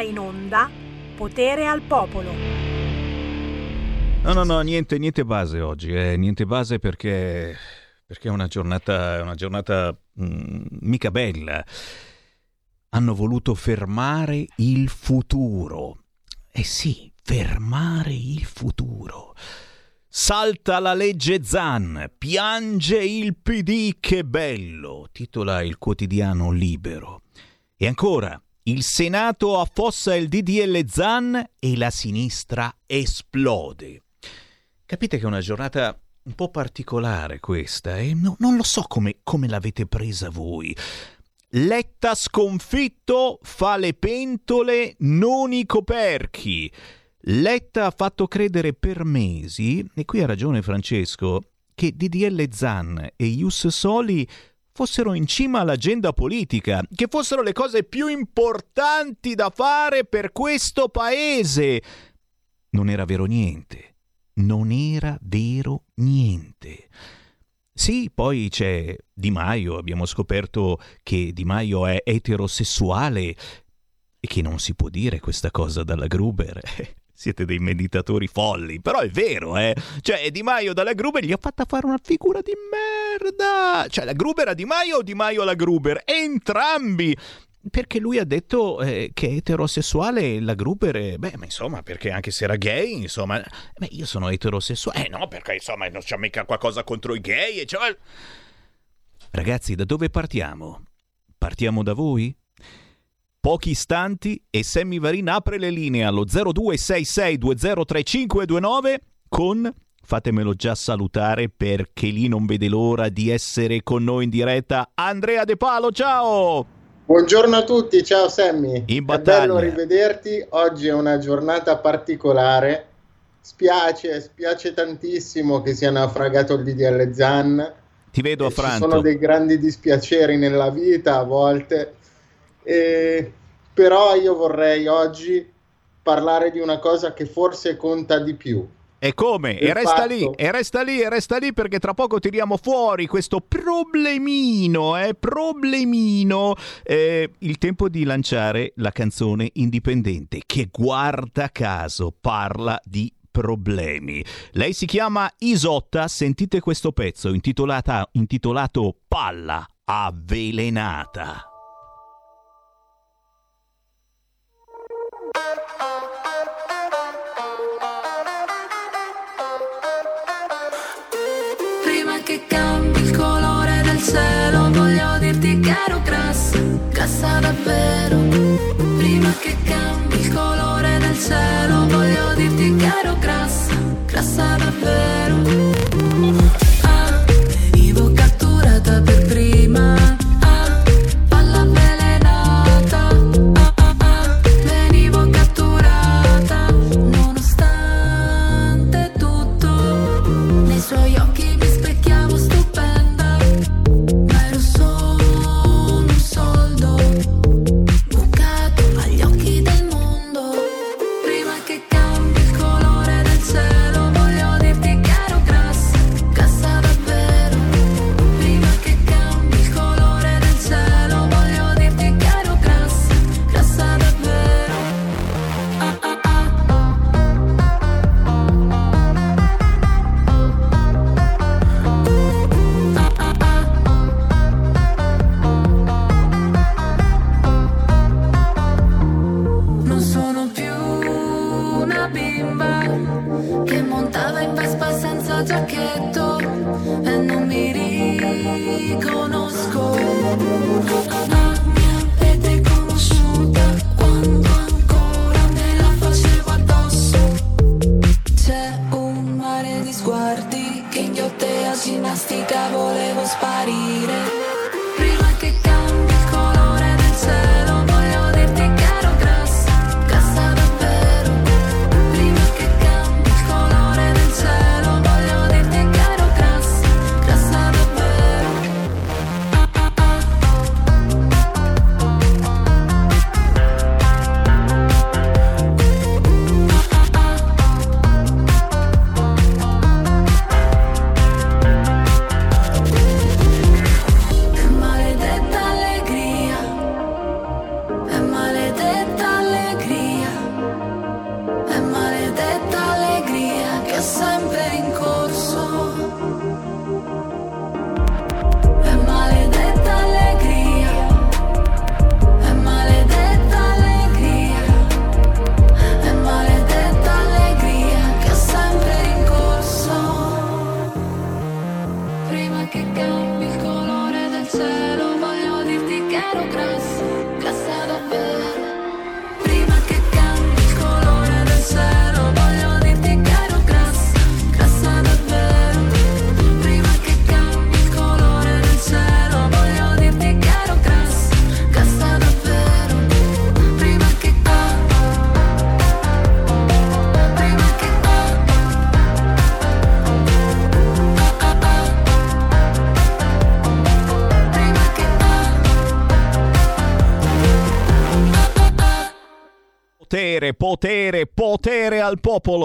in onda Potere al Popolo. No, no, no, niente, niente base oggi, eh, niente base perché, perché è una giornata, una giornata mm, mica bella. Hanno voluto fermare il futuro. Eh sì, fermare il futuro. Salta la legge Zan, piange il PD, che bello, titola il quotidiano Libero. E ancora, il Senato affossa il DDL Zan e la sinistra esplode. Capite che è una giornata un po' particolare questa e no, non lo so come, come l'avete presa voi. Letta sconfitto fa le pentole, non i coperchi. Letta ha fatto credere per mesi, e qui ha ragione Francesco, che DDL Zan e Ius Soli fossero in cima all'agenda politica, che fossero le cose più importanti da fare per questo paese. Non era vero niente. Non era vero niente. Sì, poi c'è Di Maio, abbiamo scoperto che Di Maio è eterosessuale e che non si può dire questa cosa dalla Gruber. Siete dei meditatori folli, però è vero, eh? Cioè, Di Maio dalla Gruber gli ha fatta fare una figura di merda! Cioè, la Gruber a Di Maio o Di Maio alla Gruber? Entrambi! Perché lui ha detto eh, che è eterosessuale e la Gruber, è, beh, ma insomma, perché anche se era gay, insomma, beh, io sono eterosessuale. Eh no, perché insomma non c'è mica qualcosa contro i gay. Cioè... Ragazzi, da dove partiamo? Partiamo da voi? Pochi istanti e Sammy Varin apre le linee allo 0266203529 con fatemelo già salutare perché lì non vede l'ora di essere con noi in diretta Andrea De Palo, ciao! Buongiorno a tutti, ciao Sammy. In battaglia. È bello rivederti, oggi è una giornata particolare. Spiace, spiace tantissimo che sia naufragato il DDL Zan. Ti vedo a Franco. Ci sono dei grandi dispiaceri nella vita a volte e, però io vorrei oggi parlare di una cosa che forse conta di più. E come? E resta lì, e resta lì, e resta lì perché tra poco tiriamo fuori questo problemino, eh, problemino. Eh, il tempo di lanciare la canzone indipendente che guarda caso parla di problemi. Lei si chiama Isotta, sentite questo pezzo intitolato Palla avvelenata. Che cambi il colore del cielo. Voglio dirti che ero grassa, grassa davvero. Prima che cambi il colore del cielo Voglio dirti che ero grassa, grassa davvero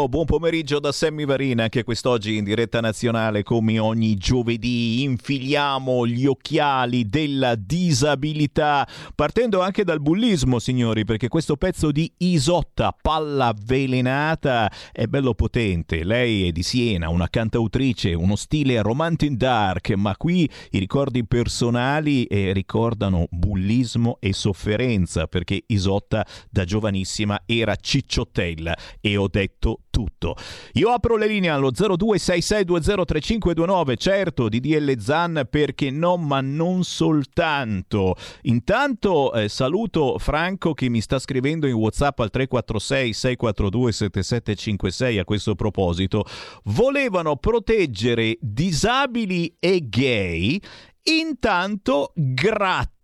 Buon pomeriggio da Sammy Varina, anche quest'oggi in diretta nazionale come ogni giovedì infiliamo gli occhiali della disabilità, partendo anche dal bullismo, signori, perché questo pezzo di Isotta, palla avvelenata, è bello potente. Lei è di Siena, una cantautrice, uno stile romantic dark, ma qui i ricordi personali eh, ricordano bullismo e sofferenza, perché Isotta da giovanissima era Cicciottella e ho detto tutto. Io apro le linee allo 0266203529, certo di DL Zan perché no, ma non soltanto. Intanto eh, saluto Franco che mi sta scrivendo in WhatsApp al 346 642 7756 a questo proposito. Volevano proteggere disabili e gay Intanto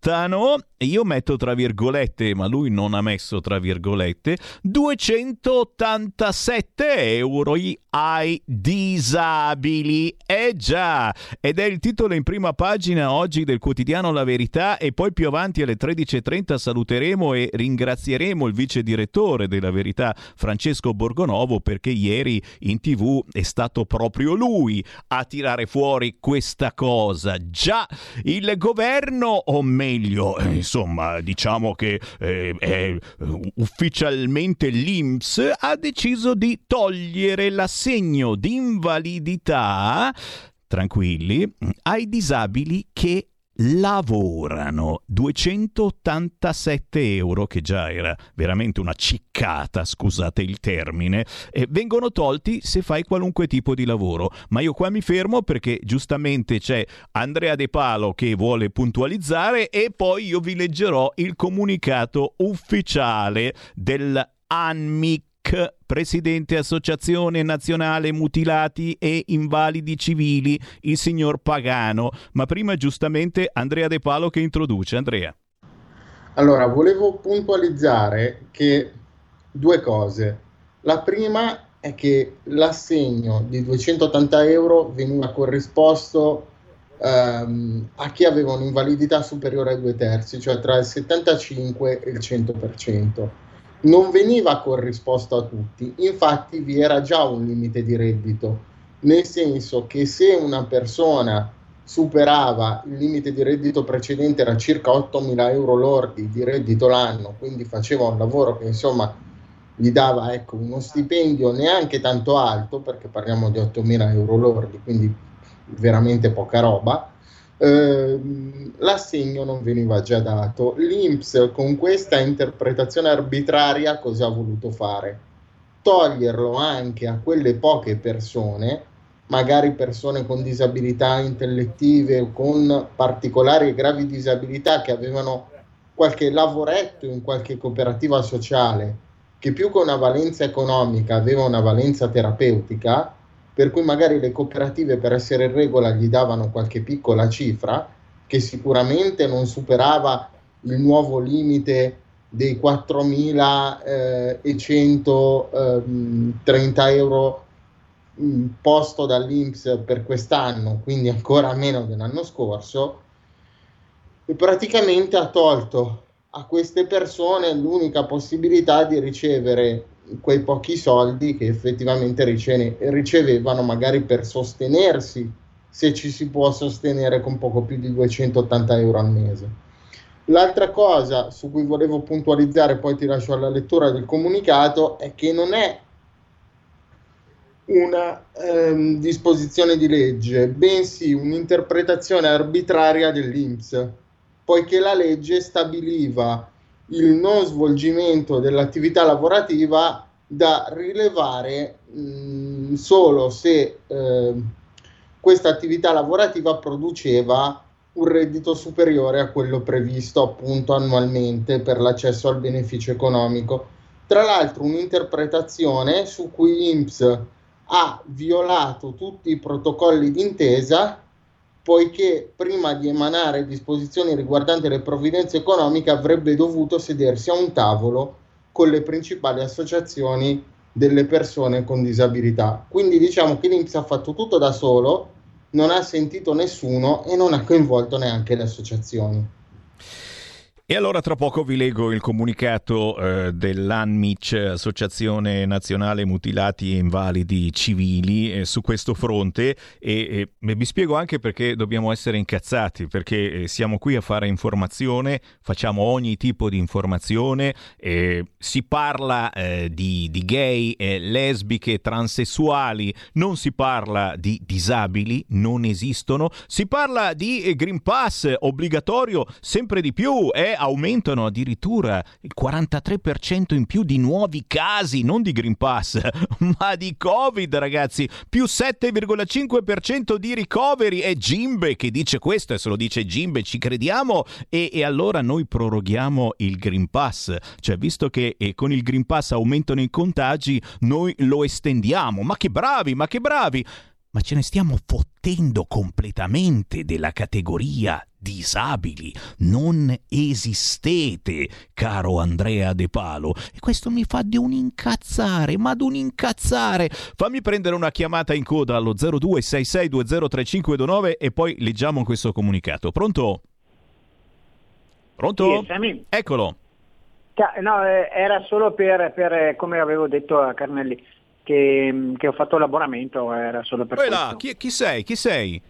grattano, io metto tra virgolette, ma lui non ha messo tra virgolette, 287 euro ai disabili. Eh già, ed è il titolo in prima pagina oggi del quotidiano La Verità e poi più avanti alle 13.30 saluteremo e ringrazieremo il vice direttore della Verità, Francesco Borgonovo, perché ieri in tv è stato proprio lui a tirare fuori questa cosa. Già, il governo, o meglio, eh, insomma, diciamo che eh, è ufficialmente l'INPS, ha deciso di togliere l'assegno di invalidità tranquilli, ai disabili che lavorano 287 euro, che già era veramente una ciccata, scusate il termine, e vengono tolti se fai qualunque tipo di lavoro. Ma io qua mi fermo perché giustamente c'è Andrea De Palo che vuole puntualizzare e poi io vi leggerò il comunicato ufficiale dell'ANMIC presidente Associazione Nazionale Mutilati e Invalidi Civili, il signor Pagano. Ma prima giustamente Andrea De Palo che introduce. Andrea. Allora, volevo puntualizzare che due cose. La prima è che l'assegno di 280 euro veniva corrisposto ehm, a chi aveva un'invalidità superiore ai due terzi, cioè tra il 75 e il 100% non veniva corrisposto a tutti, infatti vi era già un limite di reddito, nel senso che se una persona superava il limite di reddito precedente era circa 8.000 euro lordi di reddito l'anno, quindi faceva un lavoro che insomma gli dava ecco, uno stipendio neanche tanto alto, perché parliamo di 8.000 euro lordi, quindi veramente poca roba, Ehm, l'assegno non veniva già dato. L'INPS con questa interpretazione arbitraria cosa ha voluto fare? Toglierlo anche a quelle poche persone, magari persone con disabilità intellettive o con particolari e gravi disabilità che avevano qualche lavoretto in qualche cooperativa sociale che più che una valenza economica aveva una valenza terapeutica, per cui magari le cooperative per essere in regola gli davano qualche piccola cifra che sicuramente non superava il nuovo limite dei 4.130 eh, euro mm, posto dall'Inps per quest'anno, quindi ancora meno dell'anno scorso, e praticamente ha tolto a queste persone l'unica possibilità di ricevere quei pochi soldi che effettivamente riceve, ricevevano magari per sostenersi, se ci si può sostenere con poco più di 280 euro al mese. L'altra cosa su cui volevo puntualizzare, poi ti lascio alla lettura del comunicato, è che non è una ehm, disposizione di legge, bensì un'interpretazione arbitraria dell'INPS, poiché la legge stabiliva il non svolgimento dell'attività lavorativa da rilevare mh, solo se eh, questa attività lavorativa produceva un reddito superiore a quello previsto appunto annualmente per l'accesso al beneficio economico. Tra l'altro un'interpretazione su cui INPS ha violato tutti i protocolli d'intesa poiché prima di emanare disposizioni riguardanti le provvidenze economiche avrebbe dovuto sedersi a un tavolo con le principali associazioni delle persone con disabilità. Quindi diciamo che l'Inps ha fatto tutto da solo, non ha sentito nessuno e non ha coinvolto neanche le associazioni. E allora tra poco vi leggo il comunicato eh, dell'ANMIC, Associazione Nazionale Mutilati e Invalidi Civili, eh, su questo fronte. E, e, vi spiego anche perché dobbiamo essere incazzati, perché eh, siamo qui a fare informazione, facciamo ogni tipo di informazione, si parla eh, di, di, gay, lesbiche, transessuali, non si parla di disabili, non esistono, si parla di eh, Green Pass obbligatorio sempre di più, è aumentano addirittura il 43% in più di nuovi casi, non di Green Pass, ma di Covid, ragazzi. Più 7,5% di ricoveri. È Gimbe che dice questo, e se lo dice Gimbe ci crediamo. E, e allora noi proroghiamo il Green Pass. Cioè, visto che eh, con il Green Pass aumentano i contagi, noi lo estendiamo. Ma che bravi, ma che bravi! ma ce ne stiamo fottendo completamente della categoria disabili. Non esistete, caro Andrea De Palo. E questo mi fa di un incazzare, ma di un incazzare. Fammi prendere una chiamata in coda allo 0266203529 e poi leggiamo questo comunicato. Pronto? Pronto? Sì, Eccolo. No, eh, era solo per, per, come avevo detto a Carnelli, che, che ho fatto l'abbonamento, era solo per Poi chi, chi, sei? Chi sei?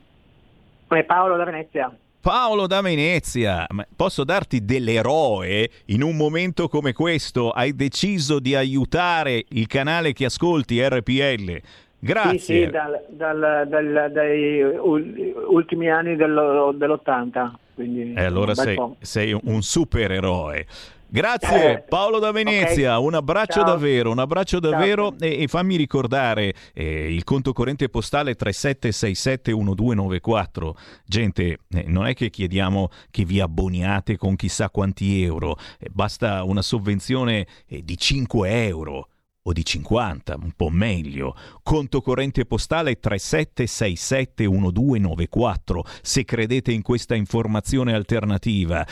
È Paolo da Venezia. Paolo da Venezia, posso darti dell'eroe in un momento come questo? Hai deciso di aiutare il canale che ascolti RPL. Grazie. Sì, sì dal, dal, dal, dai ultimi anni dell'80. Quindi eh, allora sei, sei un supereroe. Grazie eh, Paolo da Venezia, okay. un abbraccio Ciao. davvero, un abbraccio davvero e, e, fammi ricordare eh, il conto corrente postale 37671294. Gente, eh, non è che chiediamo che vi abboniate con chissà quanti euro, eh, basta una sovvenzione eh, di 5 euro o di 50, un po' meglio. Conto corrente postale 37671294. Se credete in questa informazione alternativa,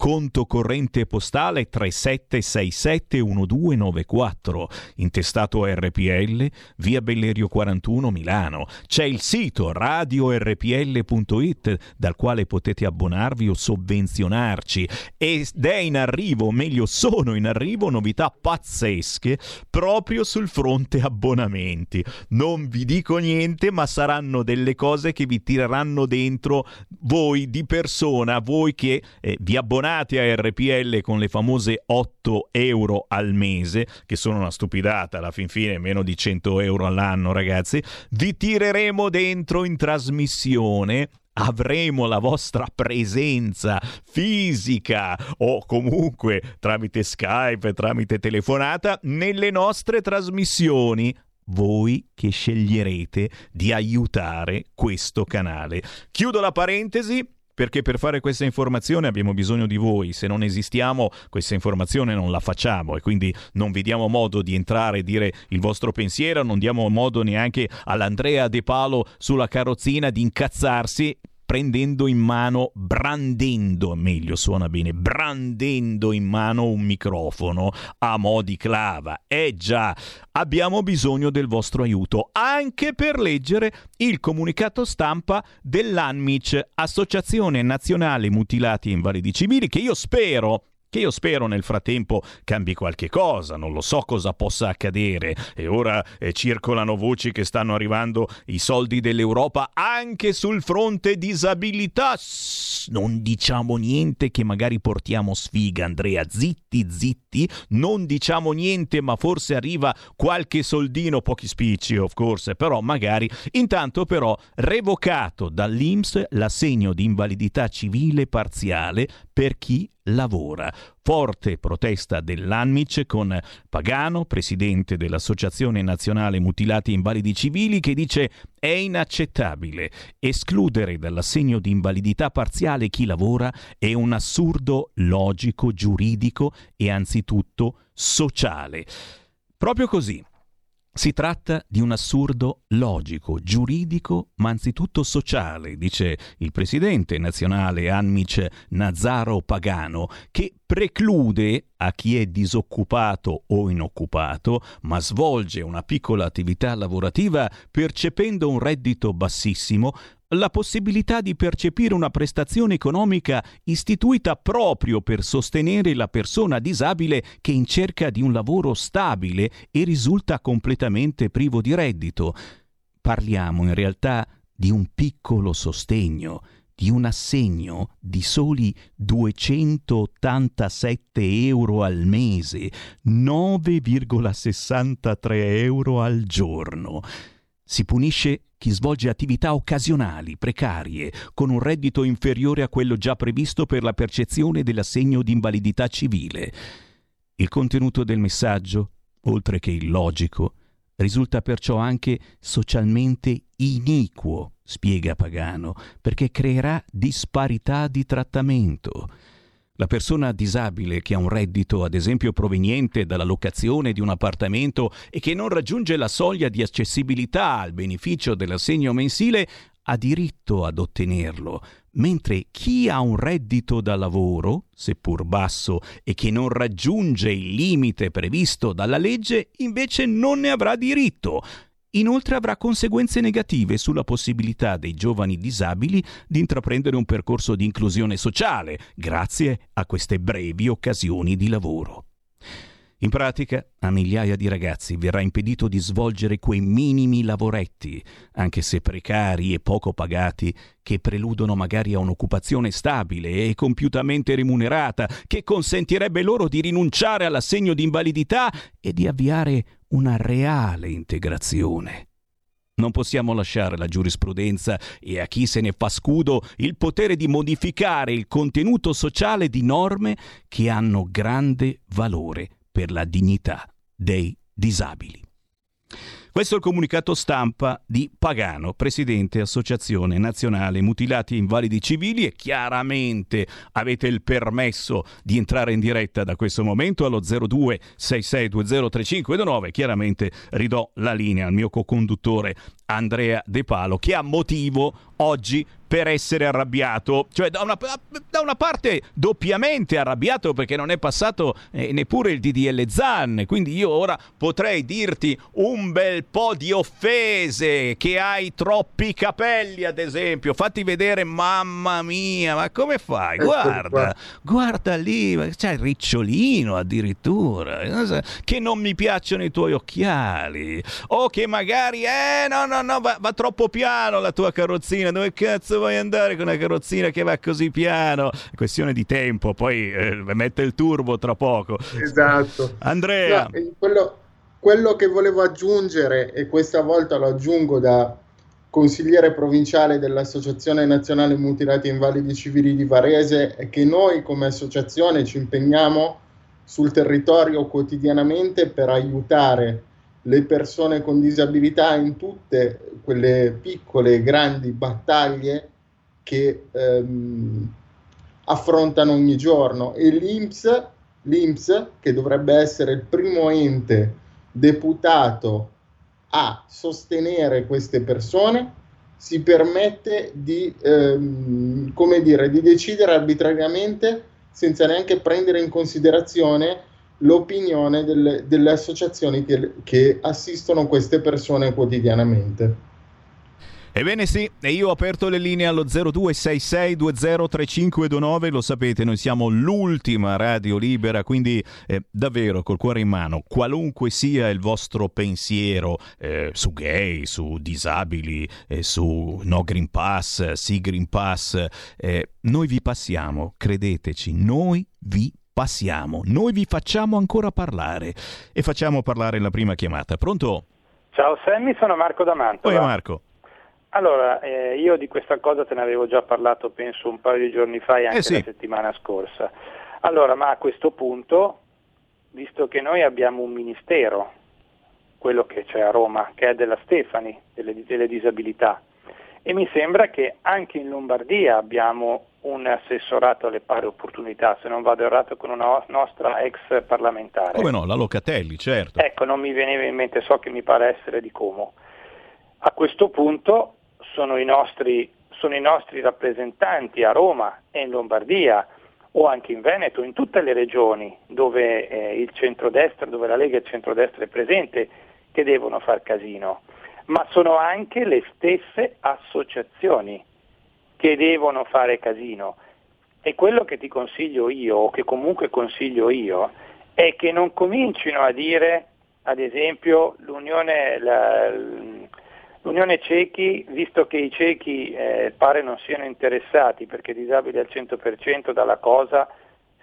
conto corrente postale 37671294, intestato RPL, via Bellerio 41 Milano. C'è il sito radiorpl.it dal quale potete abbonarvi o sovvenzionarci ed è in arrivo, meglio sono in arrivo novità pazzesche proprio sul fronte abbonamenti. Non vi dico niente, ma saranno delle cose che vi tireranno dentro voi di persona, voi che eh, vi abbonate abbonati a RPL con le famose 8 euro al mese, che sono una stupidata, alla fin fine meno di 100 euro all'anno ragazzi, vi tireremo dentro in trasmissione avremo la vostra presenza fisica o comunque tramite Skype, tramite telefonata nelle nostre trasmissioni. Voi che sceglierete di aiutare questo canale. Chiudo la parentesi perché per fare questa informazione abbiamo bisogno di voi, se non esistiamo questa informazione non la facciamo. E quindi non vi diamo modo di entrare e dire il vostro pensiero, non diamo modo neanche all'Andrea De Palo sulla carrozzina di incazzarsi prendendo in mano, brandendo, meglio suona bene, brandendo in mano un microfono a mo' di clava. Eh già, abbiamo bisogno del vostro aiuto anche per leggere il comunicato stampa dell'ANMIC, Associazione Nazionale Mutilati e Invalidi Civili, che io spero che io spero nel frattempo cambi qualche cosa, non lo so cosa possa accadere e ora eh, circolano voci che stanno arrivando i soldi dell'Europa anche sul fronte disabilità. Non diciamo niente che magari portiamo sfiga, Andrea, zitti, zitti, non diciamo niente, ma forse arriva qualche soldino, pochi spicci, of course, però magari. Intanto però revocato dall'Inps l'assegno di invalidità civile parziale per chi lavora. Forte protesta dell'Anmic con Pagano, presidente dell'Associazione Nazionale Mutilati Invalidi Civili, che dice è inaccettabile. Escludere dall'assegno di invalidità parziale chi lavora è un assurdo logico, giuridico e anzitutto sociale. Proprio così. Si tratta di un assurdo logico, giuridico, ma anzitutto sociale, dice il presidente nazionale Anmic Nazaro Pagano, che preclude a chi è disoccupato o inoccupato, ma svolge una piccola attività lavorativa percependo un reddito bassissimo, la possibilità di percepire una prestazione economica istituita proprio per sostenere la persona disabile che in cerca di un lavoro stabile e risulta completamente privo di reddito. Parliamo in realtà di un piccolo sostegno, di un assegno di soli 287 euro al mese, 9,63 euro al giorno. Si punisce chi svolge attività occasionali, precarie, con un reddito inferiore a quello già previsto per la percezione dell'assegno di invalidità civile. Il contenuto del messaggio, oltre che illogico, risulta perciò anche socialmente iniquo, spiega Pagano, perché creerà disparità di trattamento. La persona disabile che ha un reddito, ad esempio proveniente dalla locazione di un appartamento e che non raggiunge la soglia di accessibilità al beneficio dell'assegno mensile, ha diritto ad ottenerlo, mentre chi ha un reddito da lavoro, seppur basso, e che non raggiunge il limite previsto dalla legge, invece non ne avrà diritto. Inoltre avrà conseguenze negative sulla possibilità dei giovani disabili di intraprendere un percorso di inclusione sociale grazie a queste brevi occasioni di lavoro. In pratica, a migliaia di ragazzi verrà impedito di svolgere quei minimi lavoretti, anche se precari e poco pagati, che preludono magari a un'occupazione stabile e compiutamente remunerata, che consentirebbe loro di rinunciare all'assegno di invalidità e di avviare una reale integrazione. Non possiamo lasciare alla giurisprudenza e a chi se ne fa scudo il potere di modificare il contenuto sociale di norme che hanno grande valore per la dignità dei disabili. Questo è il comunicato stampa di Pagano, presidente Associazione Nazionale Mutilati e Invalidi Civili e chiaramente avete il permesso di entrare in diretta da questo momento allo 0266203529. Chiaramente ridò la linea al mio co-conduttore Andrea De Palo che ha motivo oggi per essere arrabbiato, cioè da una, da una, parte doppiamente arrabbiato perché non è passato eh, neppure il DDL Zan, quindi io ora potrei dirti un bel po' di offese, che hai troppi capelli ad esempio, fatti vedere, mamma mia, ma come fai? Guarda, guarda lì, c'è il ricciolino addirittura, che non mi piacciono i tuoi occhiali, o che magari, eh no no no, va, va troppo piano la tua carrozzina, dove cazzo vuoi andare con una carrozzina che va così piano? È questione di tempo, poi eh, mette il turbo tra poco. Esatto. Andrea. No, quello, quello che volevo aggiungere, e questa volta lo aggiungo da consigliere provinciale dell'Associazione Nazionale Mutilati e Invalidi Civili di Varese, è che noi come associazione ci impegniamo sul territorio quotidianamente per aiutare le persone con disabilità in tutte quelle piccole e grandi battaglie che ehm, affrontano ogni giorno. E l'INPS, l'INPS, che dovrebbe essere il primo ente deputato a sostenere queste persone, si permette di, ehm, come dire, di decidere arbitrariamente senza neanche prendere in considerazione l'opinione delle, delle associazioni che, che assistono queste persone quotidianamente. Ebbene sì, e io ho aperto le linee allo 0266203529, lo sapete, noi siamo l'ultima radio libera, quindi eh, davvero col cuore in mano, qualunque sia il vostro pensiero eh, su gay, su disabili, eh, su no Green Pass, sì Green Pass, eh, noi vi passiamo, credeteci, noi vi passiamo, noi vi facciamo ancora parlare e facciamo parlare la prima chiamata. Pronto? Ciao Sammy, sono Marco D'Amanto. Poi Marco. Allora, eh, io di questa cosa te ne avevo già parlato penso un paio di giorni fa e anche eh sì. la settimana scorsa. Allora, ma a questo punto, visto che noi abbiamo un ministero, quello che c'è a Roma, che è della Stefani, delle, delle disabilità, e mi sembra che anche in Lombardia abbiamo un assessorato alle pari opportunità, se non vado errato con una nostra ex parlamentare. Come no, la Locatelli, certo. Ecco, non mi veniva in mente, so che mi pare essere di Como. A questo punto sono i nostri, sono i nostri rappresentanti a Roma e in Lombardia o anche in Veneto, in tutte le regioni dove eh, il centrodestra, dove la Lega e il centrodestra è presente, che devono far casino, ma sono anche le stesse associazioni che devono fare casino. E quello che ti consiglio io, o che comunque consiglio io, è che non comincino a dire, ad esempio, l'Unione, la, l'Unione Cechi, visto che i cechi eh, pare non siano interessati perché disabili al 100% dalla cosa,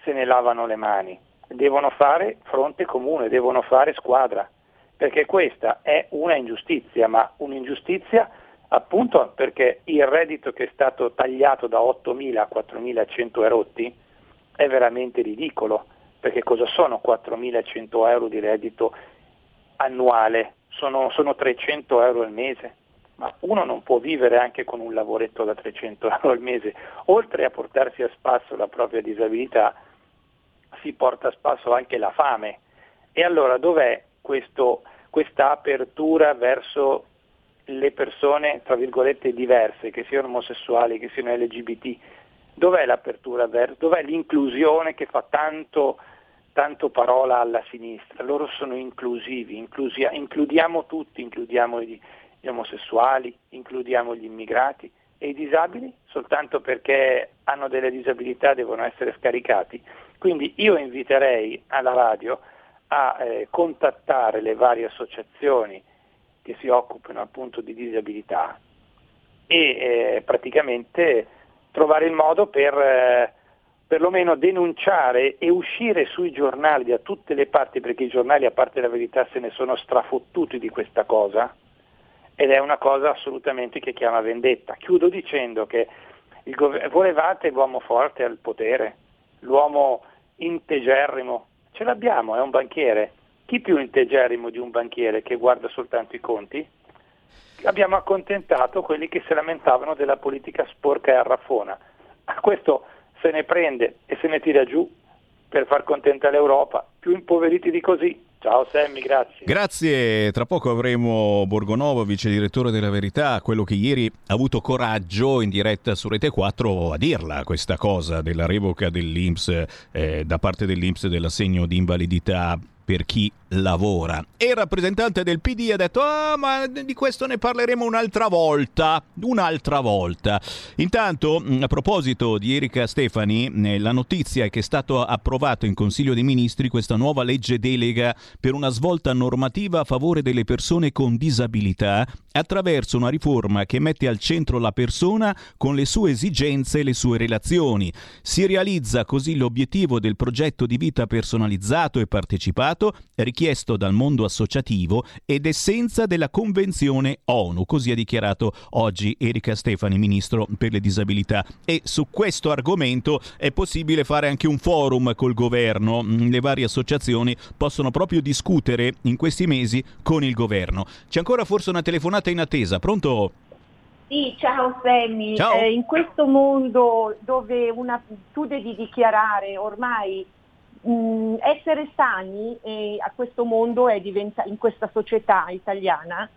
se ne lavano le mani. Devono fare fronte comune, devono fare squadra perché questa è una ingiustizia, ma un'ingiustizia appunto perché il reddito che è stato tagliato da 8.000 a 4.100 erotti è veramente ridicolo, perché cosa sono 4.100 euro di reddito annuale? Sono, sono 300 euro al mese, ma uno non può vivere anche con un lavoretto da 300 euro al mese, oltre a portarsi a spasso la propria disabilità, si porta a spasso anche la fame. E allora dov'è questo, questa apertura verso le persone, tra virgolette, diverse, che siano omosessuali, che siano LGBT, dov'è l'apertura verso, dov'è l'inclusione che fa tanto, tanto parola alla sinistra? Loro sono inclusivi, inclusia, includiamo tutti, includiamo gli, gli omosessuali, includiamo gli immigrati e i disabili soltanto perché hanno delle disabilità devono essere scaricati. Quindi io inviterei alla radio a eh, contattare le varie associazioni che si occupano appunto di disabilità e eh, praticamente trovare il modo per eh, perlomeno denunciare e uscire sui giornali da tutte le parti, perché i giornali a parte la verità se ne sono strafottuti di questa cosa ed è una cosa assolutamente che chiama vendetta. Chiudo dicendo che gov- volevate l'uomo forte al potere, l'uomo integerrimo Ce l'abbiamo, è un banchiere. Chi più integerrimo di un banchiere che guarda soltanto i conti? Abbiamo accontentato quelli che si lamentavano della politica sporca e arraffona. Questo se ne prende e se ne tira giù per far contenta l'Europa. Più impoveriti di così Ciao Sammy, grazie. Grazie, tra poco avremo Borgonovo, vice direttore della Verità, quello che ieri ha avuto coraggio in diretta su Rete 4 a dirla questa cosa della revoca dell'Inps eh, da parte dell'Inps dell'assegno di invalidità per chi lavora. E il rappresentante del PD ha detto: Ah, ma di questo ne parleremo un'altra volta. Un'altra volta. Intanto, mm, a proposito di Erika Stefani, eh, la notizia è che è stato approvato in Consiglio dei Ministri questa nuova legge delega per una svolta normativa a favore delle persone con disabilità attraverso una riforma che mette al centro la persona con le sue esigenze e le sue relazioni. Si realizza così l'obiettivo del progetto di vita personalizzato e partecipato richiesto dal mondo associativo ed essenza della Convenzione ONU, così ha dichiarato oggi Erika Stefani, Ministro per le Disabilità. E su questo argomento è possibile fare anche un forum col governo. Mm, le varie associazioni possono proprio discutere in questi mesi con il governo. C'è ancora forse una telefonata in attesa, pronto? Sì, ciao Sammy. Ciao. Eh, in questo mondo dove una, tu devi dichiarare ormai mh, mm, essere sani eh, a questo mondo diventa, in questa società italiana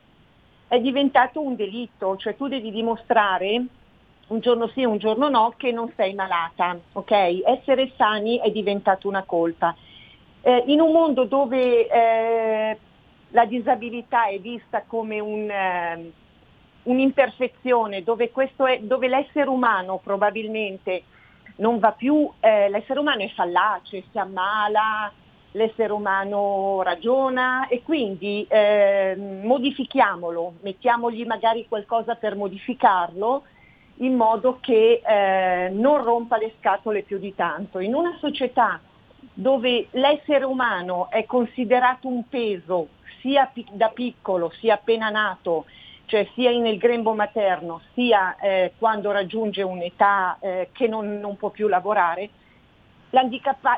è diventato un delitto, cioè tu devi dimostrare un giorno sì e un giorno no che non sei malata, ok? Essere sani è diventato una colpa. Eh, in un mondo dove eh, la disabilità è vista come un, eh, un'imperfezione, dove, è, dove l'essere umano probabilmente non va più, eh, l'essere umano è fallace, si ammala, l'essere umano ragiona e quindi eh, modifichiamolo, mettiamogli magari qualcosa per modificarlo in modo che eh, non rompa le scatole più di tanto. In una società dove l'essere umano è considerato un peso sia da piccolo sia appena nato cioè sia nel grembo materno sia eh, quando raggiunge un'età eh, che non, non, può più lavorare,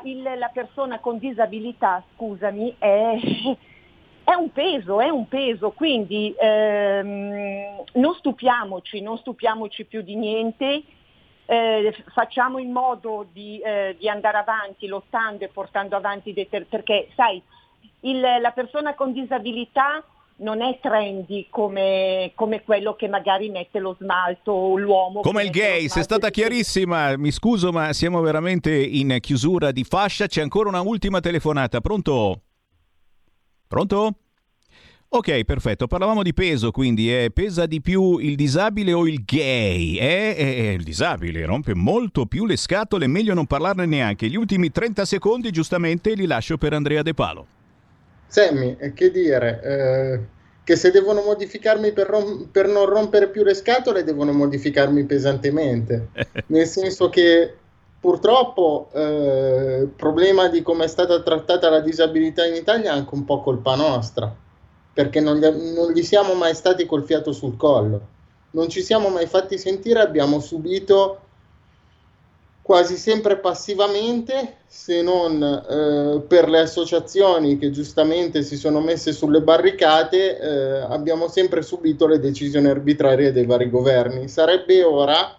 il, la persona con disabilità, scusami, è, è un peso, è un peso, quindi ehm, non stupiamoci, non stupiamoci più di niente, eh, facciamo in modo di, eh, di, andare avanti lottando e portando avanti, dei ter- perché sai, il, la persona con disabilità non è trendy come, come, quello che magari mette lo smalto o l'uomo. Come il gay, sei stata chiarissima, mi scuso ma siamo veramente in chiusura di fascia, c'è ancora una ultima telefonata, pronto? Pronto? Ok, perfetto. Parlavamo di peso, quindi eh, pesa di più il disabile o il gay? Eh, eh, eh, il disabile rompe molto più le scatole, meglio non parlarne neanche. Gli ultimi 30 secondi, giustamente, li lascio per Andrea De Palo. Sammy, che dire, eh, che se devono modificarmi per, rom- per, non rompere più le scatole, devono modificarmi pesantemente. Nel senso che purtroppo eh, il problema di come è stata trattata la disabilità in Italia è anche un po' colpa nostra, perché non gli, non gli siamo mai stati col fiato sul collo, non ci siamo mai fatti sentire, abbiamo subito quasi sempre passivamente, se non eh, per le associazioni che giustamente si sono messe sulle barricate, eh, abbiamo sempre subito le decisioni arbitrarie dei vari governi. Sarebbe ora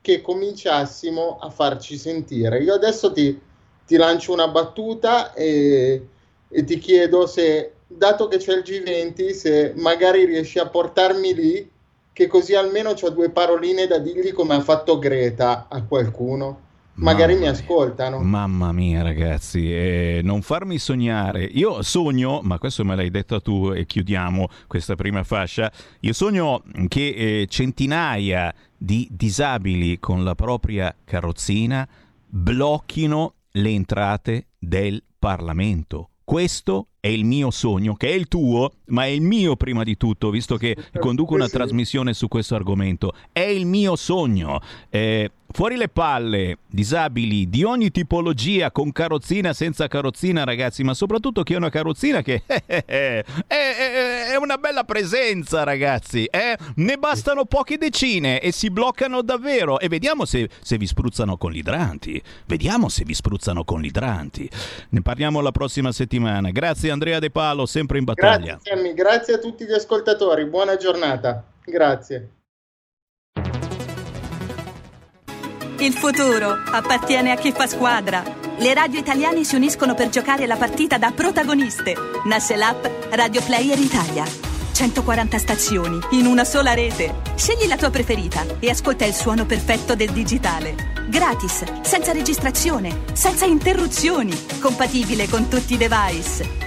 che cominciassimo a farci sentire. Io adesso ti, ti lancio una battuta e, e ti chiedo se, dato che c'è il G20, se magari riesci a portarmi lì che così almeno ho due paroline da dirgli come ha fatto Greta a qualcuno. Magari mamma mi ascoltano. Mamma mia, ragazzi, eh, non farmi sognare. Io sogno, ma questo me l'hai detto tu e chiudiamo questa prima fascia. Io sogno che eh, centinaia di disabili con la propria carrozzina blocchino le entrate del Parlamento. Questo è il mio sogno, che è il tuo, ma è il mio prima di tutto, visto che conduco una trasmissione su questo argomento. È il mio sogno. Eh, fuori le palle, disabili di ogni tipologia, con carrozzina, senza carrozzina, ragazzi, ma soprattutto che è una carrozzina che è, è, è, è una bella presenza, ragazzi. Eh? Ne bastano poche decine e si bloccano davvero. E vediamo se, se vi spruzzano con gli idranti. Vediamo se vi spruzzano con gli idranti. Ne parliamo la prossima settimana. Grazie Andrea De Palo, sempre in battaglia. Grazie, Sammy. Grazie a tutti gli ascoltatori, buona giornata. Grazie. Il futuro appartiene a chi fa squadra. Le radio italiane si uniscono per giocare la partita da protagoniste. Nasce l'app Radio Player Italia. 140 stazioni in una sola rete. Scegli la tua preferita e ascolta il suono perfetto del digitale. Gratis, senza registrazione, senza interruzioni, compatibile con tutti i device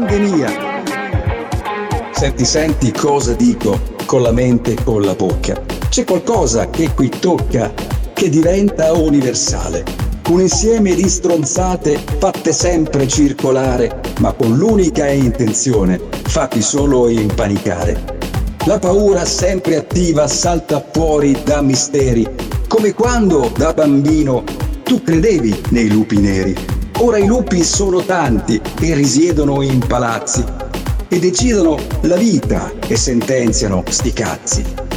Pandemia. Senti, senti cosa dico con la mente e con la bocca. C'è qualcosa che qui tocca, che diventa universale. Un insieme di stronzate fatte sempre circolare, ma con l'unica intenzione, fatti solo impanicare. La paura sempre attiva salta fuori da misteri, come quando da bambino tu credevi nei lupi neri. Ora i lupi sono tanti e risiedono in palazzi e decidono la vita e sentenziano sti cazzi.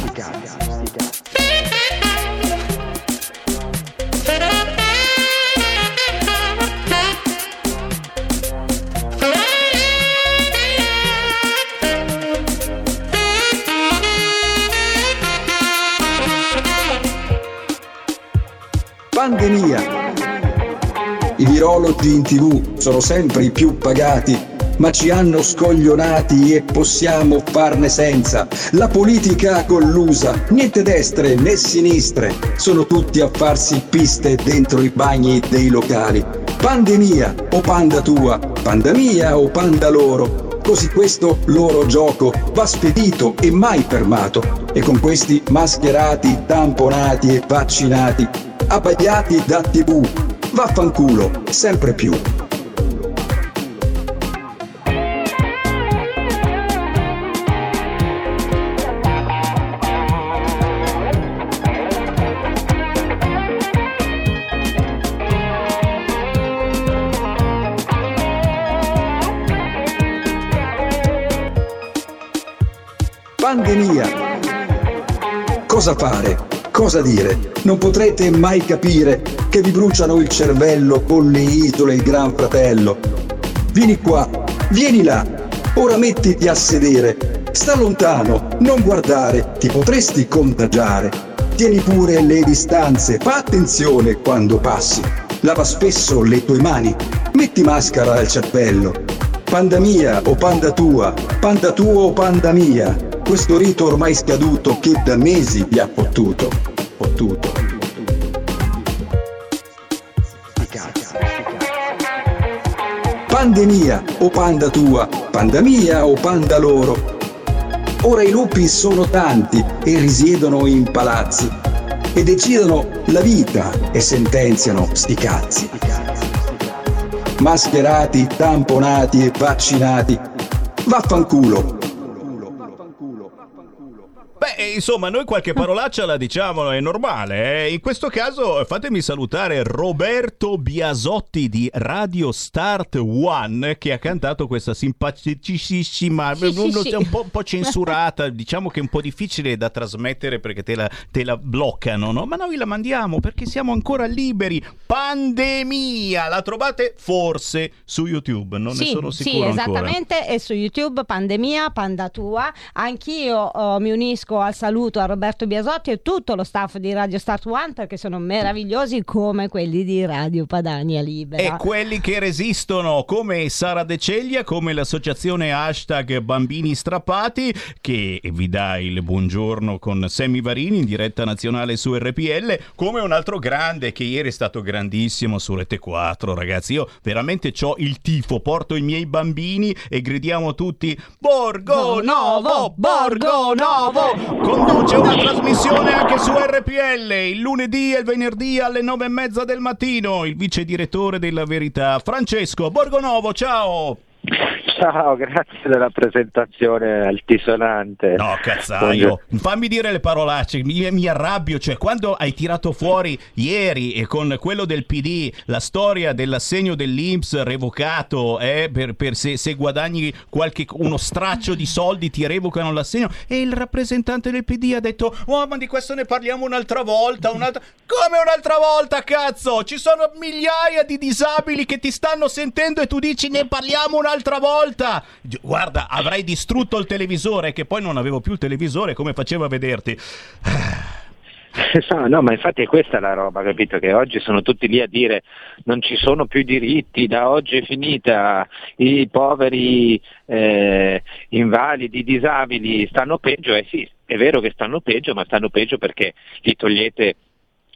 I virologi in tv sono sempre i più pagati, ma ci hanno scoglionati e possiamo farne senza. La politica collusa, niente destre né sinistre, sono tutti a farsi piste dentro i bagni dei locali. Pandemia o panda tua, panda mia o panda loro. Così questo loro gioco va spedito e mai fermato. E con questi mascherati, tamponati e vaccinati, abbagliati da tv, vaffanculo, sempre più. Pandemia. Cosa fare? Cosa dire? Non potrete mai capire che vi bruciano il cervello con le isole il Gran Fratello. Vieni qua, vieni là, ora mettiti a sedere. Sta lontano, non guardare, ti potresti contagiare. Tieni pure le distanze, fa attenzione quando passi. Lava spesso le tue mani, metti maschera al cervello. Panda mia o panda tua, panda tua o panda mia, questo rito ormai scaduto che da mesi vi ha fottuto, Pandemia o panda tua, panda mia o panda loro. Ora i lupi sono tanti e risiedono in palazzi e decidono la vita e sentenziano sti cazzi. Mascherati, tamponati e vaccinati. Vaffanculo, Beh, insomma, noi qualche parolaccia la diciamo, è normale. Eh? In questo caso fatemi salutare Roberto Biasotti di Radio Start One che ha cantato questa simpaticissima, Sì, sì, sì. un, po', un po' censurata, diciamo che è un po' difficile da trasmettere perché te la, te la bloccano, no? Ma noi la mandiamo perché siamo ancora liberi. Pandemia, la trovate forse su YouTube, non ne Sì, sono sì, sicuro ancora. esattamente, e su YouTube Pandemia, Panda Tua. Anch'io oh, mi unisco al saluto a Roberto Biasotti e tutto lo staff di Radio Start One perché sono meravigliosi come quelli di Radio Padania Libera. E quelli che resistono, come Sara De Ceglia, come l'associazione hashtag Bambini Strappati, che vi dà il buongiorno con Sammy Varini in diretta nazionale su RPL, come un altro grande che ieri è stato grandissimo su Rete 4, ragazzi. Io veramente ho il tifo, porto i miei bambini e gridiamo tutti Borgo Novo, Borgo Novo! Conduce una trasmissione anche su RPL il lunedì e il venerdì alle nove e mezza del mattino. Il vice direttore della Verità, Francesco Borgonovo. Ciao! Ciao, grazie della presentazione altisonante. No, cazzaio. Fammi dire le parolacce, mi, mi arrabbio. Cioè, quando hai tirato fuori ieri e con quello del PD la storia dell'assegno dell'Inps revocato, eh, per, per se, se guadagni qualche, uno straccio di soldi ti revocano l'assegno, e il rappresentante del PD ha detto: Oh, ma di questo ne parliamo un'altra volta. Un'altra... Come un'altra volta, cazzo? Ci sono migliaia di disabili che ti stanno sentendo e tu dici ne parliamo un'altra volta. Gi- Guarda, avrai distrutto il televisore, che poi non avevo più il televisore, come facevo a vederti? No, no, ma infatti è questa la roba, capito? Che oggi sono tutti lì a dire non ci sono più diritti, da oggi è finita, i poveri eh, invalidi, disabili stanno peggio, eh sì, è vero che stanno peggio, ma stanno peggio perché gli togliete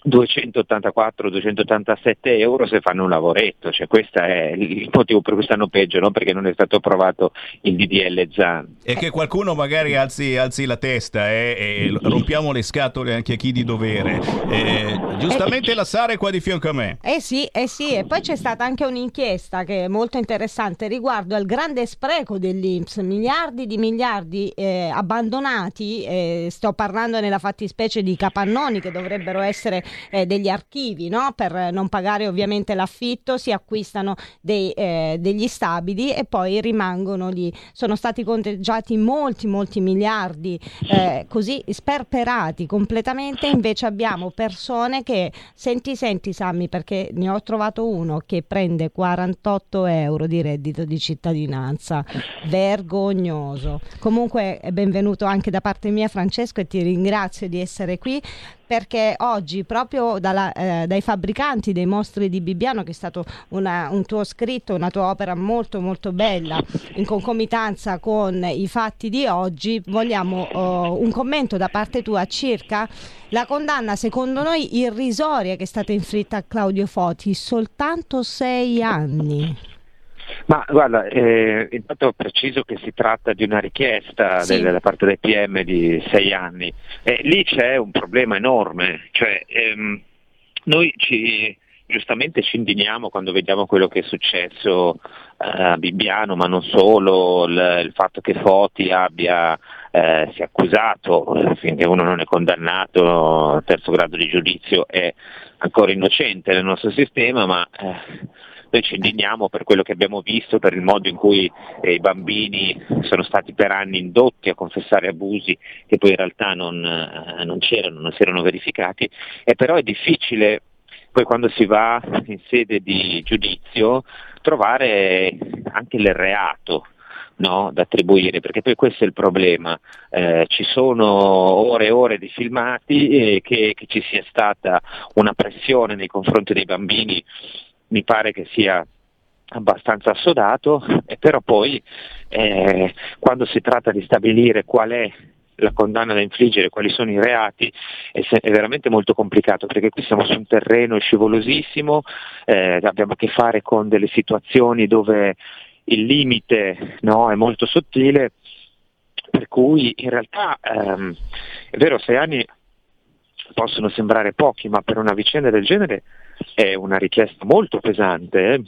284-287 euro se fanno un lavoretto, cioè questo è il motivo per cui stanno peggio, non perché non è stato approvato il DDL Zan. E che qualcuno magari alzi, alzi la testa eh, e rompiamo le scatole anche a chi di dovere. Eh, giustamente la Sara è qua di fianco a me. Eh sì, eh sì, e poi c'è stata anche un'inchiesta che è molto interessante riguardo al grande spreco dell'Inps, miliardi di miliardi eh, abbandonati, eh, sto parlando nella fattispecie di capannoni che dovrebbero essere eh, degli archivi no? per non pagare ovviamente l'affitto, si acquistano dei, eh, degli stabili e poi rimangono lì. Sono stati conteggiati molti, molti miliardi eh, così sperperati completamente, invece abbiamo persone che, senti, senti Sammy, perché ne ho trovato uno che prende 48 euro di reddito di cittadinanza, vergognoso. Comunque benvenuto anche da parte mia Francesco e ti ringrazio di essere qui perché oggi proprio dalla, eh, dai fabbricanti dei mostri di Bibbiano, che è stato una, un tuo scritto, una tua opera molto molto bella, in concomitanza con i fatti di oggi, vogliamo oh, un commento da parte tua circa la condanna secondo noi irrisoria che è stata inflitta a Claudio Foti, soltanto sei anni. Ma guarda, eh, intanto preciso che si tratta di una richiesta sì. da parte del PM di sei anni. Eh, lì c'è un problema enorme, cioè ehm, noi ci, giustamente ci indigniamo quando vediamo quello che è successo eh, a Bibbiano, ma non solo, il, il fatto che Foti abbia eh, sia accusato, finché uno non è condannato terzo grado di giudizio è ancora innocente nel nostro sistema, ma eh, noi ci indigniamo per quello che abbiamo visto, per il modo in cui eh, i bambini sono stati per anni indotti a confessare abusi che poi in realtà non, eh, non c'erano, non si erano verificati, e però è difficile poi quando si va in sede di giudizio trovare anche il reato. No, da attribuire, perché poi questo è il problema. Eh, ci sono ore e ore di filmati e che, che ci sia stata una pressione nei confronti dei bambini mi pare che sia abbastanza assodato, e però poi eh, quando si tratta di stabilire qual è la condanna da infliggere, quali sono i reati, è, è, veramente molto complicato perché qui siamo su un terreno scivolosissimo, eh, abbiamo a che fare con delle situazioni dove il limite no, è molto sottile, per cui in realtà ehm, è vero, sei anni possono sembrare pochi, ma per una vicenda del genere è una richiesta molto pesante. Eh?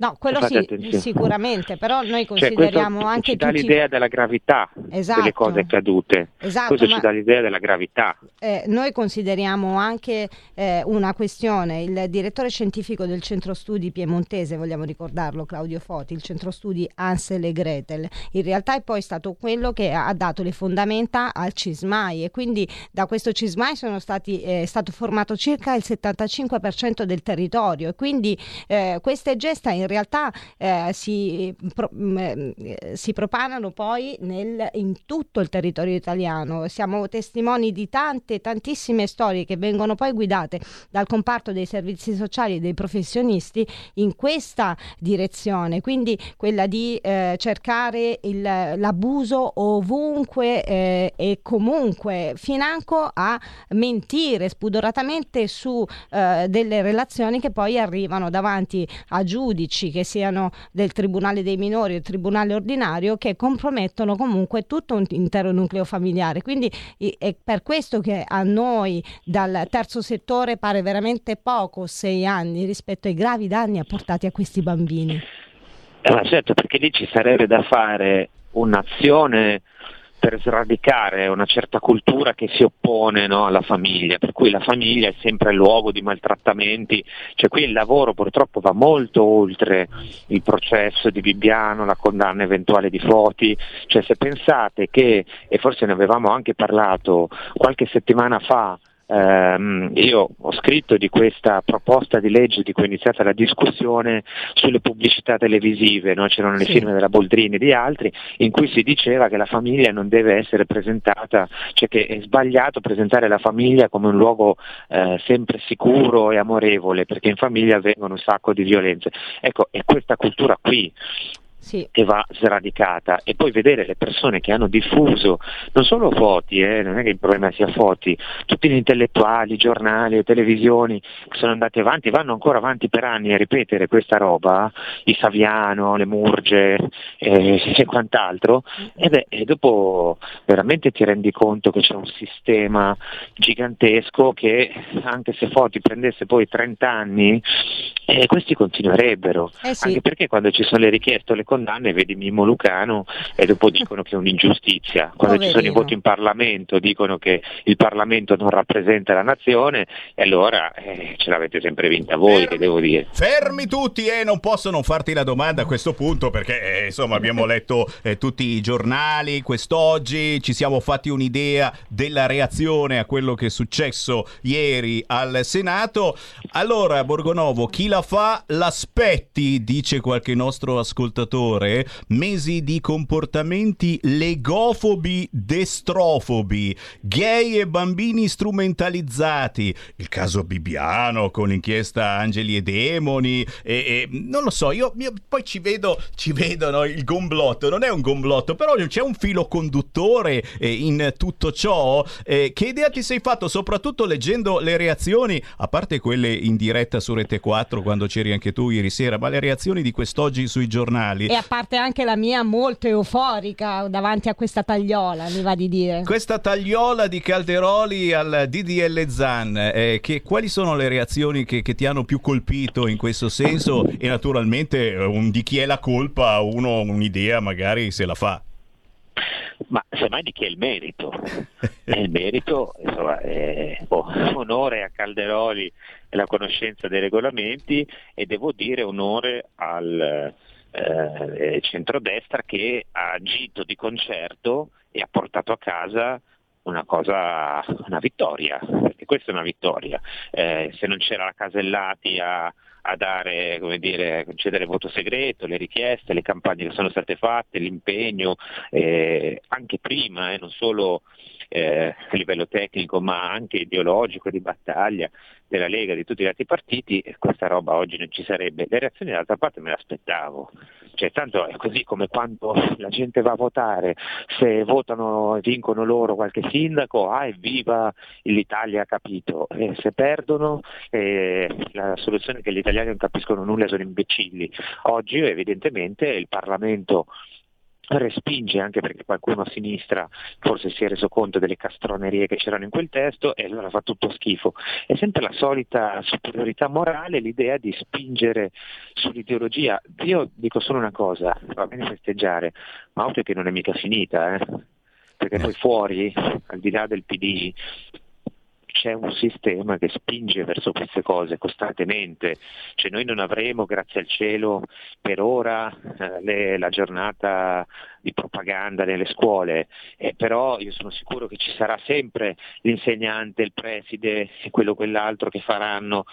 No, quello sì, sicuramente, però noi consideriamo cioè, anche ci dà l'idea della gravità esatto. delle cose accadute. Esatto, questo ci dà l'idea della gravità. Eh, noi consideriamo anche eh, una questione, il direttore scientifico del centro studi piemontese, vogliamo ricordarlo, Claudio Foti, il centro studi Ansel e Gretel, in realtà è poi stato quello che ha dato le fondamenta al CISMAI e quindi da questo CISMAI sono stati, eh, è stato formato circa il 75% del territorio e quindi eh, queste gesta in realtà eh, si, pro, mh, mm, eh, si, propanano poi nel, in tutto il territorio italiano. Siamo testimoni di tante, tantissime storie che vengono poi guidate dal comparto dei servizi sociali e dei professionisti in questa direzione, quindi quella di eh, cercare il, l'abuso ovunque eh, e comunque, financo a mentire spudoratamente su eh, delle relazioni che poi arrivano davanti a giudici giudici che siano del Tribunale dei minori o Tribunale ordinario che compromettono comunque tutto un intero nucleo familiare. Quindi è per questo che a noi dal terzo settore pare veramente poco sei anni rispetto ai gravi danni apportati a questi bambini. Eh, certo, perché lì ci sarebbe da fare un'azione per sradicare una certa cultura che si oppone no, alla famiglia, per cui la famiglia è sempre luogo di maltrattamenti, cioè qui il lavoro purtroppo va molto oltre il processo di Bibbiano, la condanna eventuale di Foti, cioè se pensate che, e forse ne avevamo anche parlato qualche settimana fa, ehm, io ho scritto di questa proposta di legge di cui è iniziata la discussione sulle pubblicità televisive, no? c'erano le sì. firme della Boldrini e di altri, in cui si diceva che la famiglia non deve essere presentata, cioè che è sbagliato presentare la famiglia come un luogo eh, sempre sicuro e amorevole, perché in famiglia avvengono un sacco di violenze. Ecco, è questa cultura qui Sì. che va sradicata e poi vedere le persone che hanno diffuso non solo foti, eh, non è che il problema sia foti, tutti gli intellettuali, giornali e televisioni che sono andati avanti, vanno ancora avanti per anni a ripetere questa roba, i Saviano, le Murge eh, e quant'altro, e, beh, e dopo veramente ti rendi conto che c'è un sistema gigantesco che anche se Foti prendesse poi 30 anni, eh, questi continuerebbero, Eh sì. anche perché quando ci sono le richieste o le condanne vedi Mimmo Lucano e dopo dicono che è un'ingiustizia, quando ci sono i Poverino. voti in Parlamento dicono che il Parlamento non rappresenta la nazione e allora eh, ce l'avete sempre vinta voi, che devo dire. Fermi tutti e non posso non farti la domanda a questo punto perché eh, insomma abbiamo letto eh, tutti i giornali quest'oggi, ci siamo fatti un'idea della reazione a quello che è successo ieri al Senato. Allora Borgonovo, chi la fa l'aspetti, dice qualche nostro ascoltatore, mesi di comportamenti legofobi, destrofobi, gay e bambini strumentalizzati, il caso Bibiano con l'inchiesta Angeli e Demoni e, e non lo so, io, io poi ci vedo, ci vedo il gomblotto, non è un gomblotto, però c'è un filo conduttore eh, in tutto ciò. Eh, che idea ti sei fatto, soprattutto leggendo le reazioni, a parte quelle in diretta su Rete 4 quando c'eri anche tu ieri sera, ma le reazioni di quest'oggi sui giornali? E a parte anche la mia molto euforica davanti a questa tagliola, mi va di dire. Questa tagliola di Calderoli al DDL Zan, eh, che, quali sono le reazioni che, che ti hanno più colpito in questo senso? E naturalmente eh, un, di chi è la colpa, uno un'idea magari se la fa. Ma semmai di chi è il merito? Il merito, insomma, è oh, onore a Calderoli e la conoscenza dei regolamenti e devo dire onore al eh, centrodestra che ha agito di concerto e ha portato a casa una cosa, una vittoria, perché questa è una vittoria. Eh, se non c'era la Casellati a, a dare, come dire, a concedere voto segreto, le richieste, le campagne che sono state fatte, l'impegno, eh, anche prima, eh, non solo eh, a livello tecnico ma anche ideologico, di battaglia della Lega, di tutti gli altri partiti, questa roba oggi non ci sarebbe. Le reazioni d'altra parte me le aspettavo. Cioè, tanto è così come quando la gente va a votare, se votano e vincono loro qualche sindaco, ah evviva l'Italia ha capito, e se perdono eh, la soluzione è che gli italiani non capiscono nulla sono imbecilli. Oggi evidentemente il Parlamento respinge anche perché qualcuno a sinistra forse si è reso conto delle castronerie che c'erano in quel testo e allora fa tutto schifo. È sempre la solita superiorità morale, l'idea di spingere sull'ideologia. Io dico solo una cosa, va bene festeggiare, ma occhio che non è mica finita, eh? perché poi fuori, al di là del PD, c'è un sistema che spinge verso queste cose costantemente, cioè noi non avremo, grazie al cielo, per ora eh, le- la giornata di propaganda nelle scuole, eh, però io sono sicuro che ci sarà sempre l'insegnante, il preside e quello quell'altro che faranno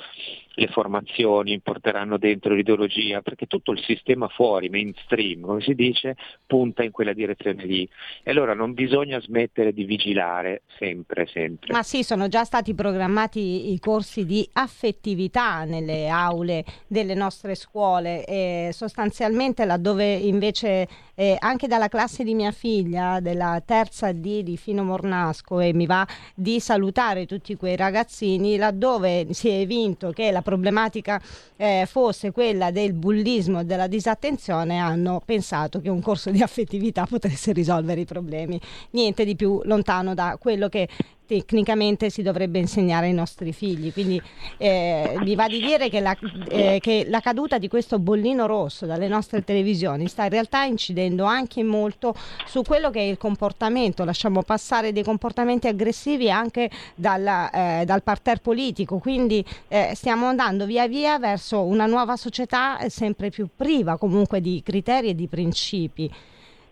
le formazioni, porteranno dentro l'ideologia, perché tutto il sistema fuori, mainstream, come si dice, punta in quella direzione lì. E allora non bisogna smettere di vigilare sempre, sempre. Ma sì, sono già stati programmati i corsi di affettività nelle aule delle nostre scuole e sostanzialmente laddove invece eh, anche dalla classe di mia figlia, della terza D di Fino Mornasco, e mi va di salutare tutti quei ragazzini, laddove si è vinto che la problematica eh, fosse quella del bullismo e della disattenzione, hanno pensato che un corso di affettività potesse risolvere i problemi. Niente di più lontano da quello che tecnicamente si dovrebbe insegnare ai nostri figli. Quindi eh, mi va di dire che la, eh, che la caduta di questo bollino rosso dalle nostre televisioni sta in realtà incidendo anche molto su quello che è il comportamento, lasciamo passare dei comportamenti aggressivi anche dalla, eh, dal parterre politico, quindi eh, stiamo andando via via verso una nuova società eh, sempre più priva comunque di criteri e di principi.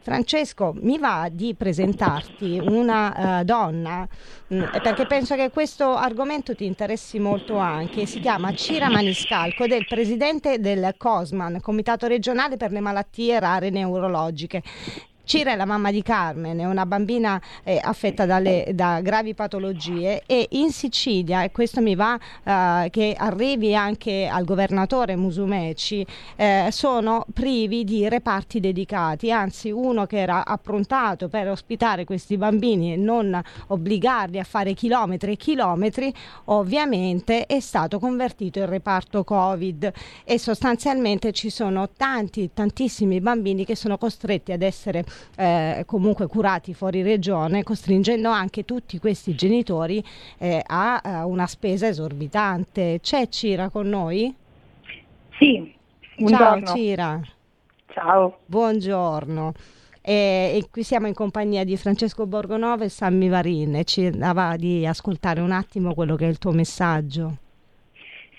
Francesco, mi va di presentarti una eh, donna mh, perché penso che questo argomento ti interessi molto anche. Si chiama Cira Maniscalco ed è il presidente del COSMAN, Comitato regionale per le malattie rare neurologiche. Cira è la mamma di Carmen, è una bambina eh, affetta dalle, da gravi patologie e in Sicilia, e questo mi va eh, che arrivi anche al governatore Musumeci, eh, sono privi di reparti dedicati, anzi uno che era approntato per ospitare questi bambini e non obbligarli a fare chilometri e chilometri, ovviamente è stato convertito in reparto Covid. E sostanzialmente ci sono tanti, tantissimi bambini che sono costretti ad essere eh, comunque curati fuori regione, costringendo anche tutti questi genitori eh, a, a, una spesa esorbitante. C'è Cira con noi? Sì, buongiorno. Ciao Cira. Ciao. Buongiorno. E, e, qui siamo in compagnia di Francesco Borgonova e Sammy Varin e ci dava di ascoltare un attimo quello che è il tuo messaggio.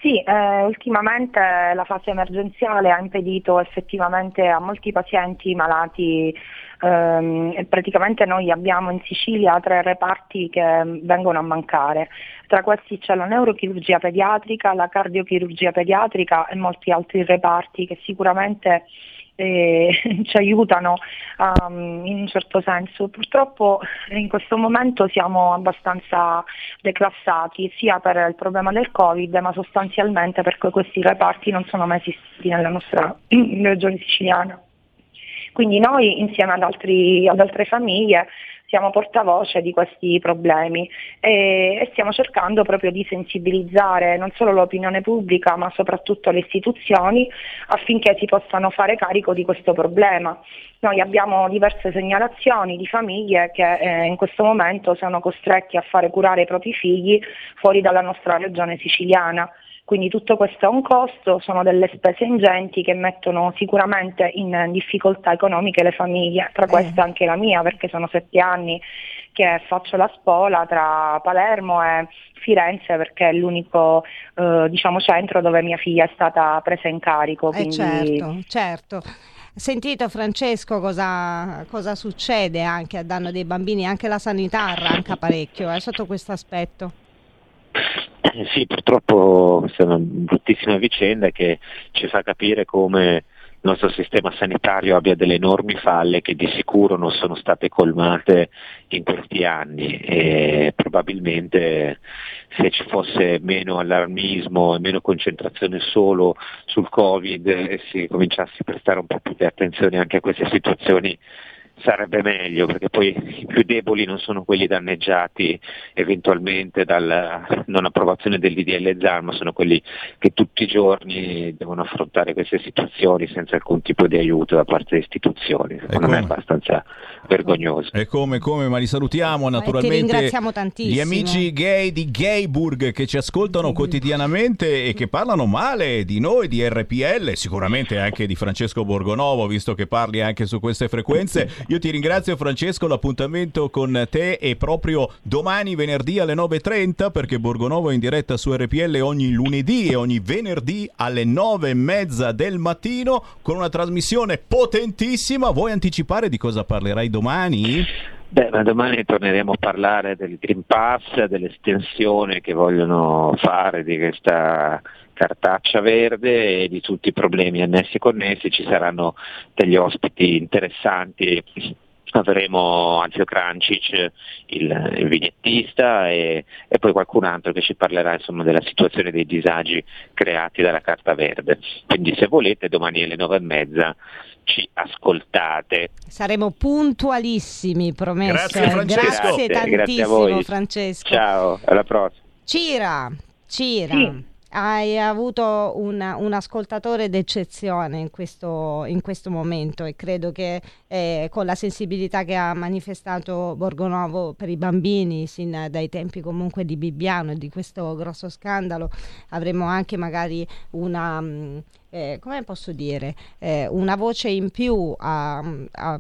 Sì, eh, ultimamente la fase emergenziale ha impedito effettivamente a molti pazienti malati, ehm, praticamente noi abbiamo in Sicilia tre reparti che vengono a mancare, tra questi c'è la neurochirurgia pediatrica, la cardiochirurgia pediatrica e molti altri reparti che sicuramente eh, ci aiutano um, in un certo senso. Purtroppo in questo momento siamo abbastanza declassati sia per il problema del Covid ma sostanzialmente perché questi reparti non sono mai esistiti nella nostra regione siciliana. Quindi noi insieme ad, altri, ad altre famiglie siamo portavoce di questi problemi e, e, stiamo cercando proprio di sensibilizzare non solo l'opinione pubblica ma soprattutto le istituzioni affinché si possano fare carico di questo problema. Noi abbiamo diverse segnalazioni di famiglie che eh, in questo momento sono costretti a fare curare i propri figli fuori dalla nostra regione siciliana. Quindi tutto questo ha un costo, sono delle spese ingenti che mettono sicuramente in difficoltà economiche le famiglie, tra queste anche la mia perché sono sette anni che faccio la spola tra Palermo e Firenze perché è l'unico eh, diciamo, centro dove mia figlia è stata presa in carico. Eh certo, certo. Sentito Francesco cosa, cosa, succede anche a danno dei bambini, anche la sanità arranca parecchio eh, sotto questo aspetto. Eh, sì, purtroppo è una bruttissima vicenda che ci fa capire come il nostro sistema sanitario abbia delle enormi falle che di sicuro non sono state colmate in questi anni. E probabilmente se ci fosse meno allarmismo e meno concentrazione solo sul Covid e si cominciasse a prestare un po' più di attenzione anche a queste situazioni sarebbe meglio perché poi i più deboli non sono quelli danneggiati eventualmente dalla non approvazione dell'IDL ZAR ma sono quelli che tutti i giorni devono affrontare queste situazioni senza alcun tipo di aiuto da parte delle istituzioni. Secondo me è abbastanza vergognoso. E come, come? Ma li salutiamo naturalmente. gli amici gay di Gayburg che ci ascoltano quotidianamente e che parlano male di noi di RPL sicuramente anche di Francesco Borgonovo visto che parli anche su queste frequenze io ti ringrazio Francesco, l'appuntamento con te è proprio domani venerdì alle 9.30 perché Borgonovo è in diretta su RPL ogni lunedì e ogni venerdì alle 9.30 del mattino con una trasmissione potentissima. Vuoi anticipare di cosa parlerai domani? Beh, ma domani torneremo a parlare del Green Pass, dell'estensione che vogliono fare di questa cartaccia verde e di tutti i problemi annessi e connessi, ci saranno degli ospiti interessanti avremo Anzio Krancic, il, il vignettista e, e, poi qualcun altro che ci parlerà insomma, della situazione dei disagi creati dalla Carta Verde. Quindi se volete domani alle nove e mezza ci ascoltate. Saremo puntualissimi, promesso. Grazie, Francesco. Grazie, grazie tantissimo Francesco. Ciao, alla prossima. Cira, Cira. Sì hai avuto una, un ascoltatore d'eccezione in questo, in questo, momento e credo che eh, con la sensibilità che ha manifestato Borgonovo per i bambini sin dai tempi comunque di Bibbiano e di questo grosso scandalo avremo anche magari una... Eh, come posso dire, eh, una voce in più a, a,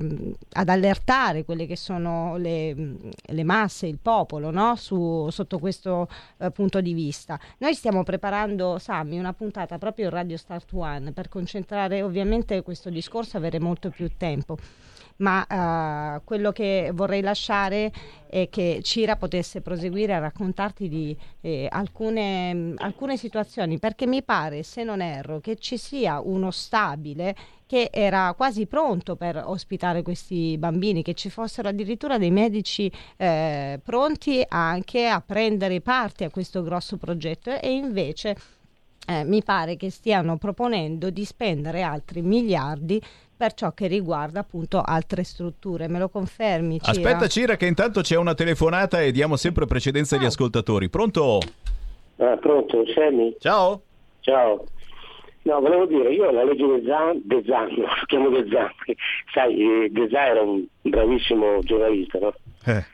ad allertare quelle che sono le, le masse, il popolo, no? Su, sotto questo eh, punto di vista. Noi stiamo preparando, Sammy, una puntata proprio in Radio Start One per concentrare ovviamente questo discorso avere molto più tempo ma uh, quello che vorrei lasciare è che Cira potesse proseguire a raccontarti di eh, alcune, alcune situazioni, perché mi pare, se non erro, che ci sia uno stabile che era quasi pronto per ospitare questi bambini, che ci fossero addirittura dei medici eh, pronti anche a prendere parte a questo grosso progetto. E invece eh, mi pare che stiano proponendo di spendere altri miliardi per ciò che riguarda appunto altre strutture. Me lo confermi? Cira? Aspetta Cira che intanto c'è una telefonata e diamo sempre precedenza agli ascoltatori. Pronto? Ah, pronto, Sammy? Ciao. Ciao. No, volevo dire, io la legge De Zan, De Zan, lo chiamo De Zan, sai, eh, De Zan era un bravissimo giornalista, no? Eh,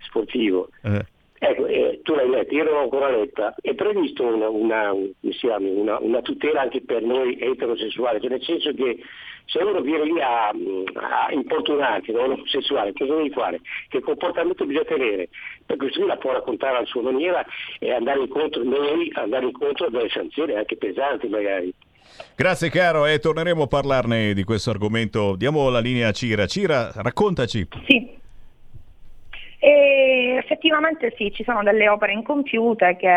sportivo. eh. Ecco, eh, tu l'hai letta, io non l'ho ancora letta. È previsto una, una, una, una tutela anche per noi eterosessuali, cioè nel senso che se uno viene lì a, a importunarti, no? un omosessuale, cosa devi fare? Che comportamento bisogna tenere? Per questo lui la può raccontare alla sua maniera e andare incontro, noi andare incontro a delle sanzioni anche pesanti magari. Grazie caro e torneremo a parlarne di questo argomento. Diamo la linea a Cira. Cira, raccontaci. Sì. E effettivamente sì, ci sono delle opere incompiute che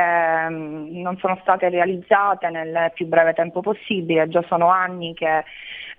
mm, non sono state realizzate nel più breve tempo possibile, già sono anni che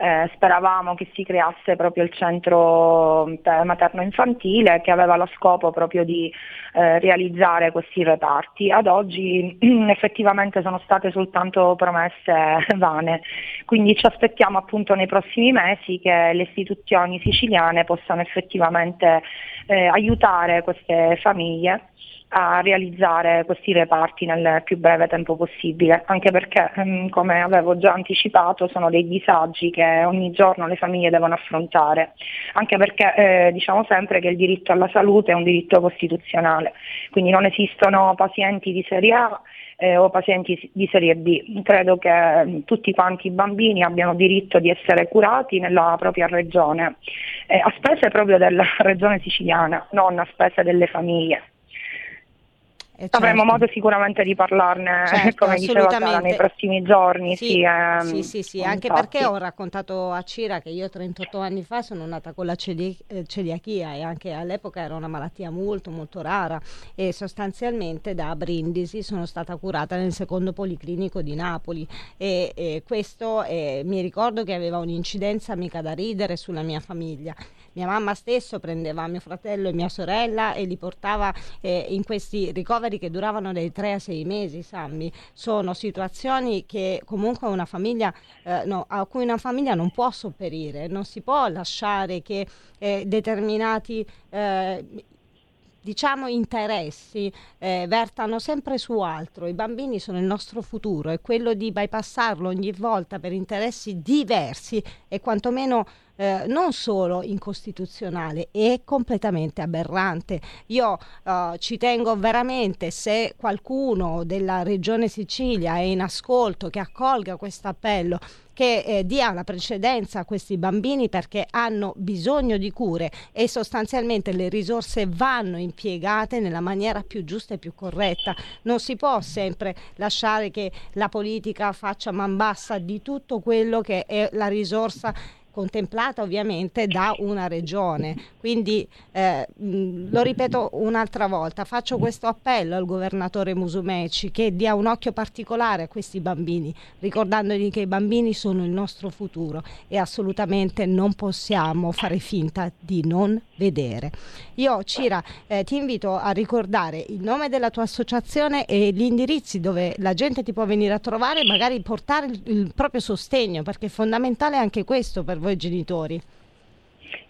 eh, speravamo che si creasse proprio il centro eh, materno-infantile che aveva lo scopo proprio di eh, realizzare questi reparti. Ad oggi effettivamente sono state soltanto promesse vane, quindi ci aspettiamo appunto nei prossimi mesi che le istituzioni siciliane possano effettivamente eh, aiutare queste famiglie a realizzare questi reparti nel più breve tempo possibile, anche perché, ehm, come avevo già anticipato, sono dei disagi che ogni giorno le famiglie devono affrontare, anche perché eh, diciamo sempre che il diritto alla salute è un diritto costituzionale, quindi non esistono pazienti di serie A eh, o pazienti di serie B. Credo che mh, tutti quanti i bambini abbiano diritto di essere curati nella propria regione, eh, a spese proprio della regione siciliana, non a spese delle famiglie. Avremo certo. modo sicuramente di parlarne, Certo, come diceva Sara, nei prossimi giorni. Sì, Sì, ehm, sì, sì, sì, anche perché ho raccontato a Cira che io 38 anni fa sono nata con la celi- eh, celiachia e anche all'epoca era una malattia molto molto rara e sostanzialmente da Brindisi sono stata curata nel secondo policlinico di Napoli e, e questo eh, mi ricordo che aveva un'incidenza mica da ridere sulla mia famiglia. Mia mamma stesso prendeva mio fratello e mia sorella e li portava eh, in questi ricoveri che duravano dai 3 a 6 mesi, Sammy. Sono situazioni che comunque una famiglia, eh, no, a cui una famiglia non può sopperire, non si può lasciare che eh, determinati eh, diciamo interessi eh, vertano sempre su altro. I bambini sono il nostro futuro e quello di bypassarlo ogni volta per interessi diversi è quantomeno eh, non solo incostituzionale, è completamente aberrante. Io eh, ci tengo veramente se qualcuno della regione Sicilia è in ascolto che accolga questo appello che eh, dia la precedenza a questi bambini perché hanno bisogno di cure e sostanzialmente le risorse vanno impiegate nella maniera più giusta e più corretta. Non si può sempre lasciare che la politica faccia man bassa di tutto quello che è la risorsa contemplata ovviamente da una regione. Quindi eh, lo ripeto un'altra volta, faccio questo appello al governatore Musumeci che dia un occhio particolare a questi bambini, ricordandogli che i bambini sono il nostro futuro e assolutamente non possiamo fare finta di non vedere. Io Cira eh, ti invito a ricordare il nome della tua associazione e gli indirizzi dove la gente ti può venire a trovare e magari portare il, il proprio sostegno perché è fondamentale anche questo per voi genitori.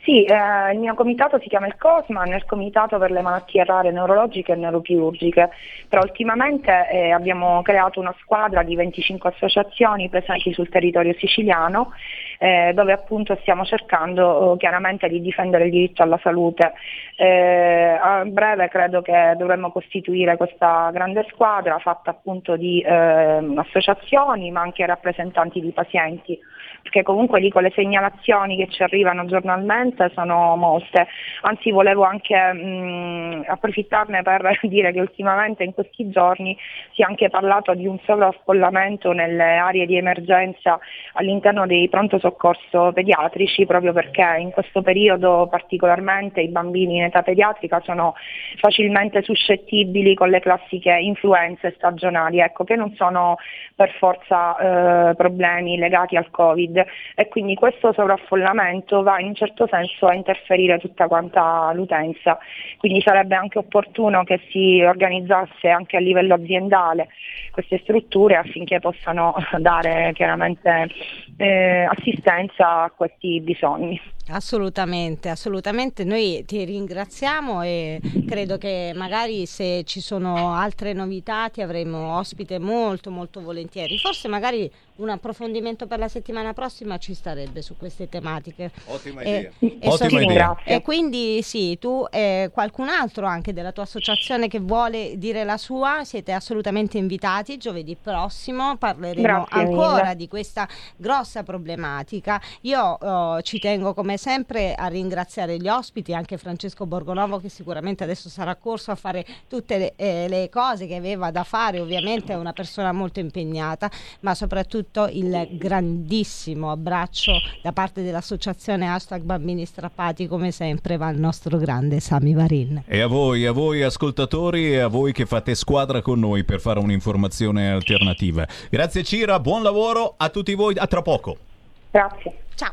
Sì, eh, il mio comitato si chiama il COSMAN, il comitato per le malattie rare neurologiche e neurochirurgiche, però ultimamente eh, abbiamo creato una squadra di 25 associazioni presenti sul territorio siciliano eh, dove appunto stiamo cercando eh, chiaramente di difendere il diritto alla salute. Eh, a breve credo che dovremmo costituire questa grande squadra fatta appunto di ehm, associazioni ma anche rappresentanti di pazienti perché comunque lì con le segnalazioni che ci arrivano giornalmente sono molte, anzi volevo anche mh, approfittarne per dire che ultimamente in questi giorni si è anche parlato di un sovraffollamento nelle aree di emergenza all'interno dei pronto soccorso pediatrici proprio perché in questo periodo particolarmente i bambini in età pediatrica sono facilmente suscettibili con le classiche influenze stagionali, ecco, che non sono per forza eh, problemi legati al Covid, Covid e quindi questo sovraffollamento va in un certo senso a interferire tutta quanta l'utenza, quindi sarebbe anche opportuno che si organizzasse anche a livello aziendale queste strutture affinché possano dare chiaramente eh, assistenza a questi bisogni. Assolutamente, assolutamente. Noi ti ringraziamo e credo che magari se ci sono altre novità ti avremo ospite molto molto volentieri. Forse magari un approfondimento per la settimana prossima ci starebbe su queste tematiche. Ottima idea. e Ottima so- idea. e quindi sì, tu e qualcun altro anche della tua associazione che vuole dire la sua, siete assolutamente invitati. Giovedì prossimo parleremo Grazie ancora mille. di questa grossa problematica. Io eh, ci tengo come sempre a ringraziare gli ospiti, anche Francesco Borgonovo che sicuramente adesso sarà corso a fare tutte le, eh, le cose che aveva da fare, ovviamente è una persona molto impegnata, ma soprattutto il grandissimo abbraccio da parte dell'associazione hashtag bambini strappati come sempre va al nostro grande Sami Varin. E a voi, a voi ascoltatori e a voi che fate squadra con noi per fare un'informazione alternativa. Grazie Cira, buon lavoro a tutti voi, a tra poco. Grazie. Ciao.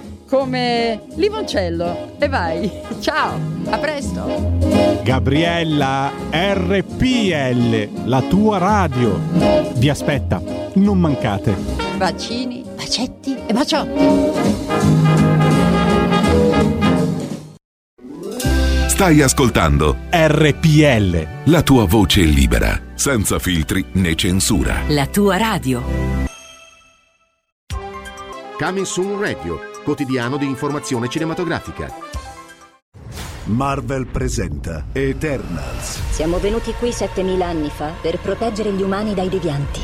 come limoncello. E vai. Ciao, a presto. Gabriella RPL, la tua radio. Vi aspetta, non mancate. Bacini, bacetti e baciotti. Stai ascoltando RPL. la tua voce libera, senza filtri né censura. La tua radio. Coming Soon Radio, quotidiano di informazione cinematografica. Marvel presenta Eternals. Siamo venuti qui 7000 anni fa per proteggere gli umani dai devianti.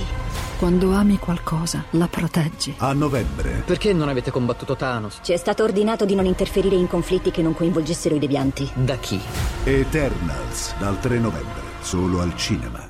Quando ami qualcosa, la proteggi. A novembre. Perché non avete combattuto Thanos? Ci è stato ordinato di non interferire in conflitti che non coinvolgessero i devianti. Da chi? Eternals, dal 3 novembre, solo al cinema.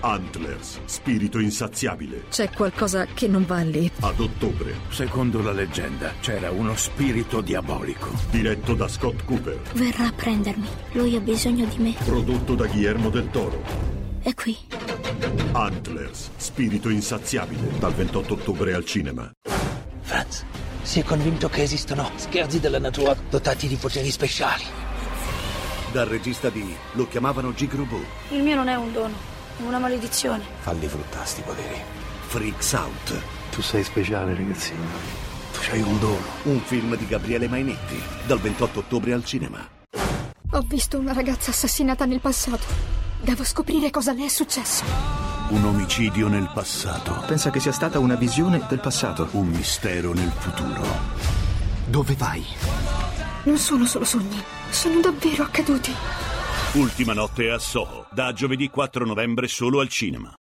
Antlers, spirito insaziabile. C'è qualcosa che non va lì. Ad ottobre, Secondo la leggenda c'era uno spirito diabolico. diretto da Scott Cooper, Verrà a prendermi. Lui ha bisogno di me. prodotto da Guillermo del Toro. È qui. Antlers, spirito insaziabile, dal 28 ottobre al cinema. Franz, si è convinto che esistono scherzi della natura dotati di poteri speciali. Dal regista di Lo chiamavano Gigrobo. Il mio non è un dono, una maledizione. Falli fruttare sti poteri. Freaks Out. Tu sei speciale, ragazzino. Tu c'hai un dono. Un film di Gabriele Mainetti, dal 28 ottobre al cinema. Ho visto una ragazza assassinata nel passato. Devo scoprire cosa le è successo. Un omicidio nel passato. Pensa che sia stata una visione del passato. Un mistero nel futuro. Dove vai? Non sono solo sogni, sono davvero accaduti. Ultima notte a Soho, da giovedì 4 novembre solo al cinema.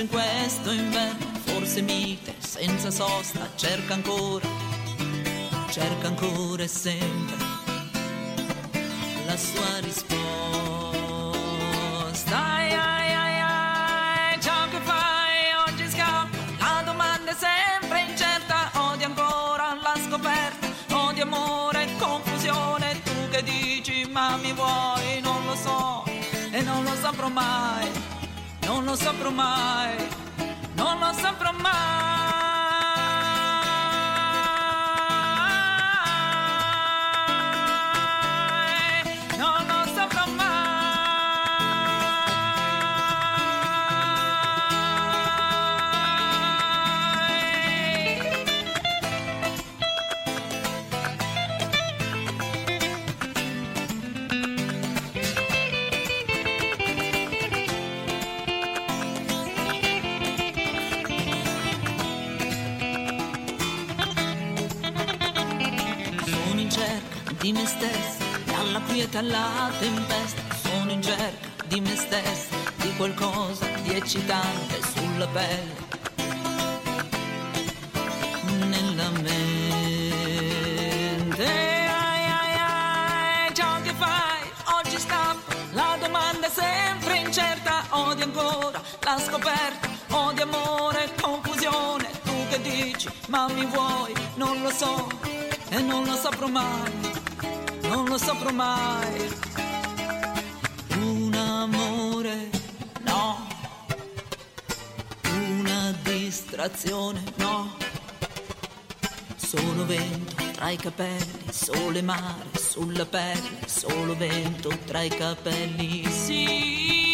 In questo inverno, forse mite, senza sosta, cerca ancora, cerca ancora e sempre la sua risposta. Ai, ai, ai, ai, ciò che fai oggi scappa, la domanda è sempre incerta, odi ancora la scoperta, odi amore, confusione, tu che dici ma mi vuoi, non lo so e non lo saprò mai, non lo saprò mai, non lo saprò mai, dalla quiete alla tempesta. Sono in cerca di me stessa, di qualcosa di eccitante sulla pelle, nella mente. Ai, ai, ai, ciò che fai oggi scappa, la domanda è sempre incerta. Odi ancora la scoperta, odi amore, confusione. Tu che dici, ma mi vuoi, non lo so e non lo saprò mai, saprò mai. Un amore, no. Una distrazione, no. Solo vento tra i capelli, sole mare sulla pelle, solo vento tra i capelli, sì.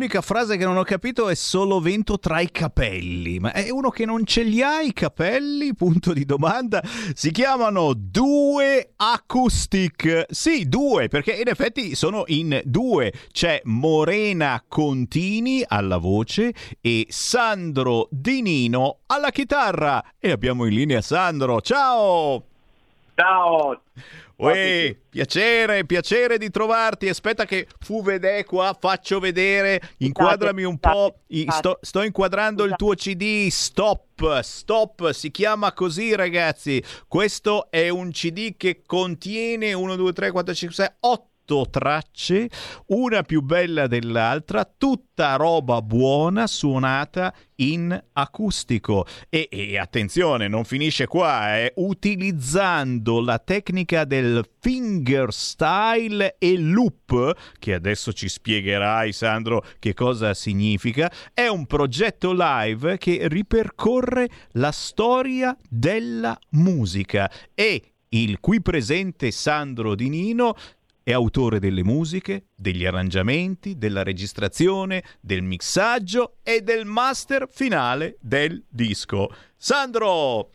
L'unica frase che non ho capito è solo vento tra i capelli. Ma è uno che non ce li ha i capelli? Punto di domanda. Si chiamano Due Acoustic. Sì, due, perché in effetti sono in due. C'è Morena Contini alla voce e Sandro Di Nino alla chitarra. E abbiamo in linea Sandro. Ciao! Ciao! Uè, piacere, piacere di trovarti. Aspetta che fu vedè qua, faccio vedere, inquadrami un po'. Sto, sto inquadrando il tuo CD, Stop, Stop, si chiama così ragazzi. Questo è un CD che contiene 1, 2, 3, 4, 5, 6, 8 tracce, una più bella dell'altra, tutta roba buona suonata in acustico. E, e attenzione, non finisce qua, eh, utilizzando la tecnica del fingerstyle e loop, che adesso ci spiegherai Sandro che cosa significa, è un progetto live che ripercorre la storia della musica e il qui presente Sandro Di Nino è autore delle musiche, degli arrangiamenti, della registrazione, del mixaggio e del master finale del disco. Sandro!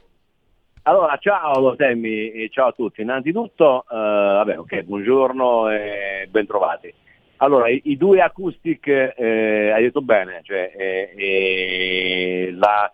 Allora, ciao Semmi e ciao a tutti. Innanzitutto, eh, vabbè, ok, buongiorno e bentrovati. Allora, i, i due acoustic, eh, hai detto bene, cioè eh, eh, la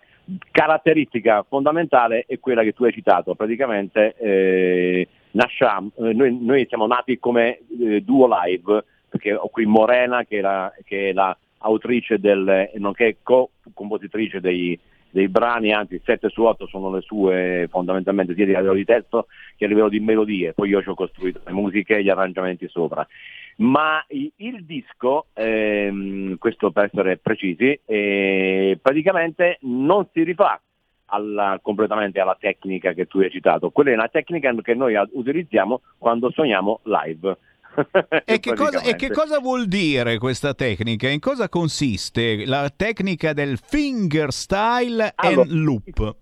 caratteristica fondamentale è quella che tu hai citato, praticamente eh, nasciamo, eh, noi, noi siamo nati come eh, duo live, perché ho qui Morena che è la, che è la autrice del, nonché co-compositrice dei, dei brani, anzi 7 su 8 sono le sue fondamentalmente sia a livello di testo che a livello di melodie, poi io ci ho costruito le musiche e gli arrangiamenti sopra. Ma il, disco, ehm, questo per essere precisi, eh, praticamente non si rifà alla, completamente alla tecnica che tu hai citato, quella è una tecnica che noi utilizziamo quando suoniamo live. e, che cosa, e, che cosa, vuol dire questa tecnica? In cosa consiste la tecnica del fingerstyle allora, and loop?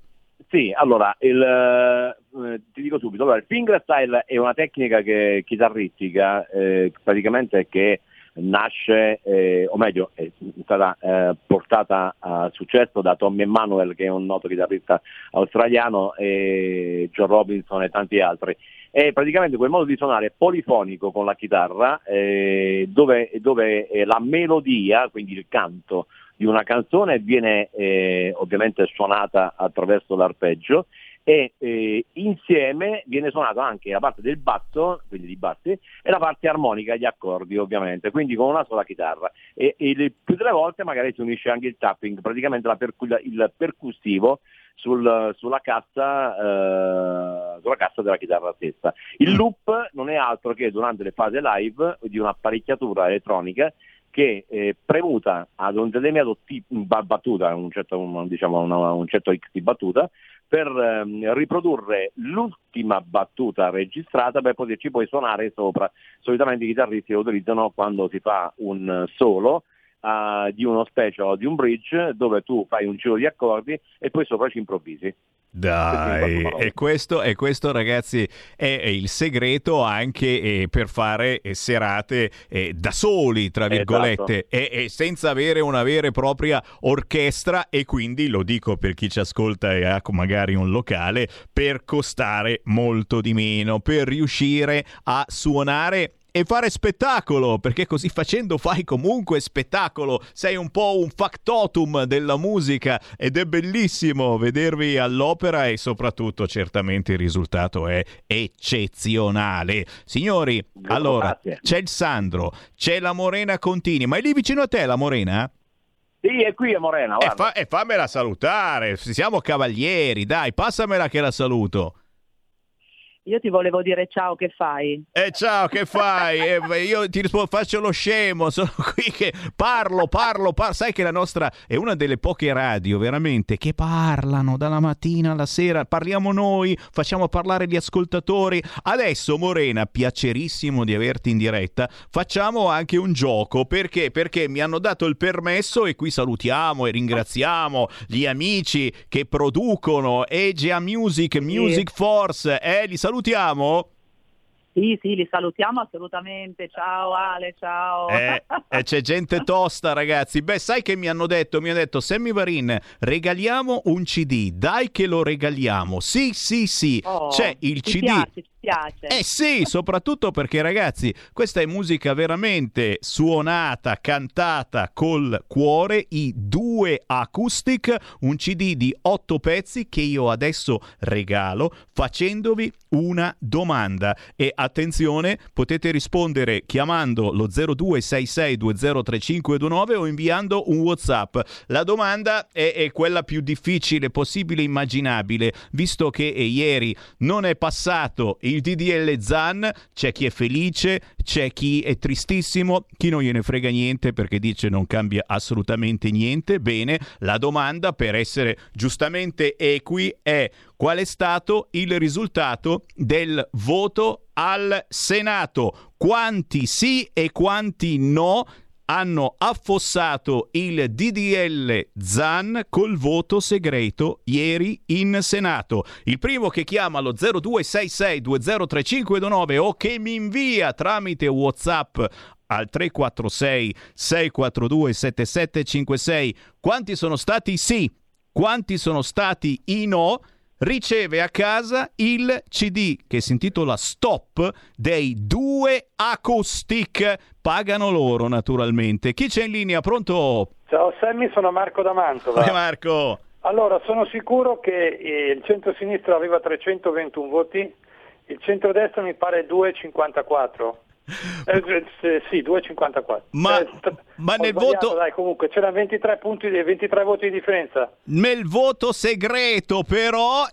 Sì, allora, il, eh, ti dico subito, allora, il fingerstyle è una tecnica che, chitarristica eh, praticamente che nasce, eh, o meglio, è stata eh, portata a successo da Tommy Emanuel, che è un noto chitarrista australiano, e John Robinson e tanti altri. È praticamente quel modo di suonare polifonico con la chitarra, eh, dove, dove la melodia, quindi il canto di una canzone, viene eh, ovviamente suonata attraverso l'arpeggio e eh, insieme viene suonato anche la parte del basso, quindi di bassi, e la parte armonica, gli accordi ovviamente, quindi con una sola chitarra. E, e le, più delle volte magari si unisce anche il tapping, praticamente percu- il percussivo sul, sulla, cassa, eh, sulla cassa della chitarra stessa. Il loop non è altro che durante le fasi live di un'apparecchiatura elettronica che eh, premuta ad un determinato tipo, battuta, un certo, diciamo, una, un certo X di battuta, per ehm, riprodurre l'ultima battuta registrata per poterci poi suonare sopra. Solitamente i chitarristi lo utilizzano quando si fa un solo uh, di uno special o di un bridge dove tu fai un giro di accordi e poi sopra ci improvvisi. Dai, e questo, e questo, ragazzi è il segreto anche eh, per fare eh, serate eh, da soli, tra virgolette, esatto. e, e, senza avere una vera e propria orchestra. E quindi, lo dico per chi ci ascolta e ha magari un locale, per costare molto di meno, per riuscire a suonare e fare spettacolo, perché così facendo fai comunque spettacolo. Sei un po' un factotum della musica ed è bellissimo vedervi all'opera e soprattutto certamente il risultato è eccezionale. Signori, no, allora grazie. c'è il Sandro, c'è la Morena Contini, ma è lì vicino a te la Morena? Sì, è qui a Morena. E, fa- e fammela salutare, siamo cavalieri, dai, passamela che la saluto. Io ti volevo dire ciao, che fai? Eh ciao, che fai? Eh, io ti rispondo, faccio lo scemo, sono qui che parlo, parlo, parlo. Sai che la nostra è una delle poche radio veramente che parlano dalla mattina alla sera. Parliamo noi, facciamo parlare gli ascoltatori. Adesso, Morena, piacerissimo di averti in diretta. Facciamo anche un gioco. Perché? Perché mi hanno dato il permesso e qui salutiamo e ringraziamo gli amici che producono Egea Music, Music Force. Eh, li salutiamo salutiamo? Sì, sì, li salutiamo assolutamente. Ciao Ale, ciao. Eh, eh, c'è gente tosta, ragazzi. Beh, sai che mi hanno detto? Mi hanno detto, Sammy Varin, regaliamo un CD. Dai che lo regaliamo. Sì, sì, sì. Oh, c'è il CD. Piace, piace. Eh sì, soprattutto perché ragazzi, questa è musica veramente suonata, cantata col cuore, i due acoustic, un CD di otto pezzi che io adesso regalo facendovi una domanda e attenzione, potete rispondere chiamando lo 0266203529 o inviando un WhatsApp. La domanda è, è quella più difficile possibile immaginabile, visto che ieri non è passato il DDL Zan, c'è chi è felice, c'è chi è tristissimo, chi non gliene frega niente perché dice non cambia assolutamente niente. Bene, la domanda per essere giustamente equi è qual è stato il risultato del voto al Senato? Quanti sì e quanti no? Hanno affossato il DDL Zan col voto segreto ieri in Senato. Il primo che chiama allo 0266203529 o che mi invia tramite WhatsApp al 346 642 7756 quanti sono stati sì, quanti sono stati i no riceve a casa il CD che si intitola Stop dei due acoustic. Pagano loro naturalmente. Chi c'è in linea? Pronto? Ciao Sammy, sono Marco da Mantova. Ciao Marco. Allora, sono sicuro che eh, il centro-sinistra aveva 321 voti Il centrodestra mi pare 2,54. Eh, eh, sì, 2,54. Ma, Eh, ma nel voto- Dai, comunque c'erano 23 punti, di- 23 voti di differenza. Nel voto segreto, però.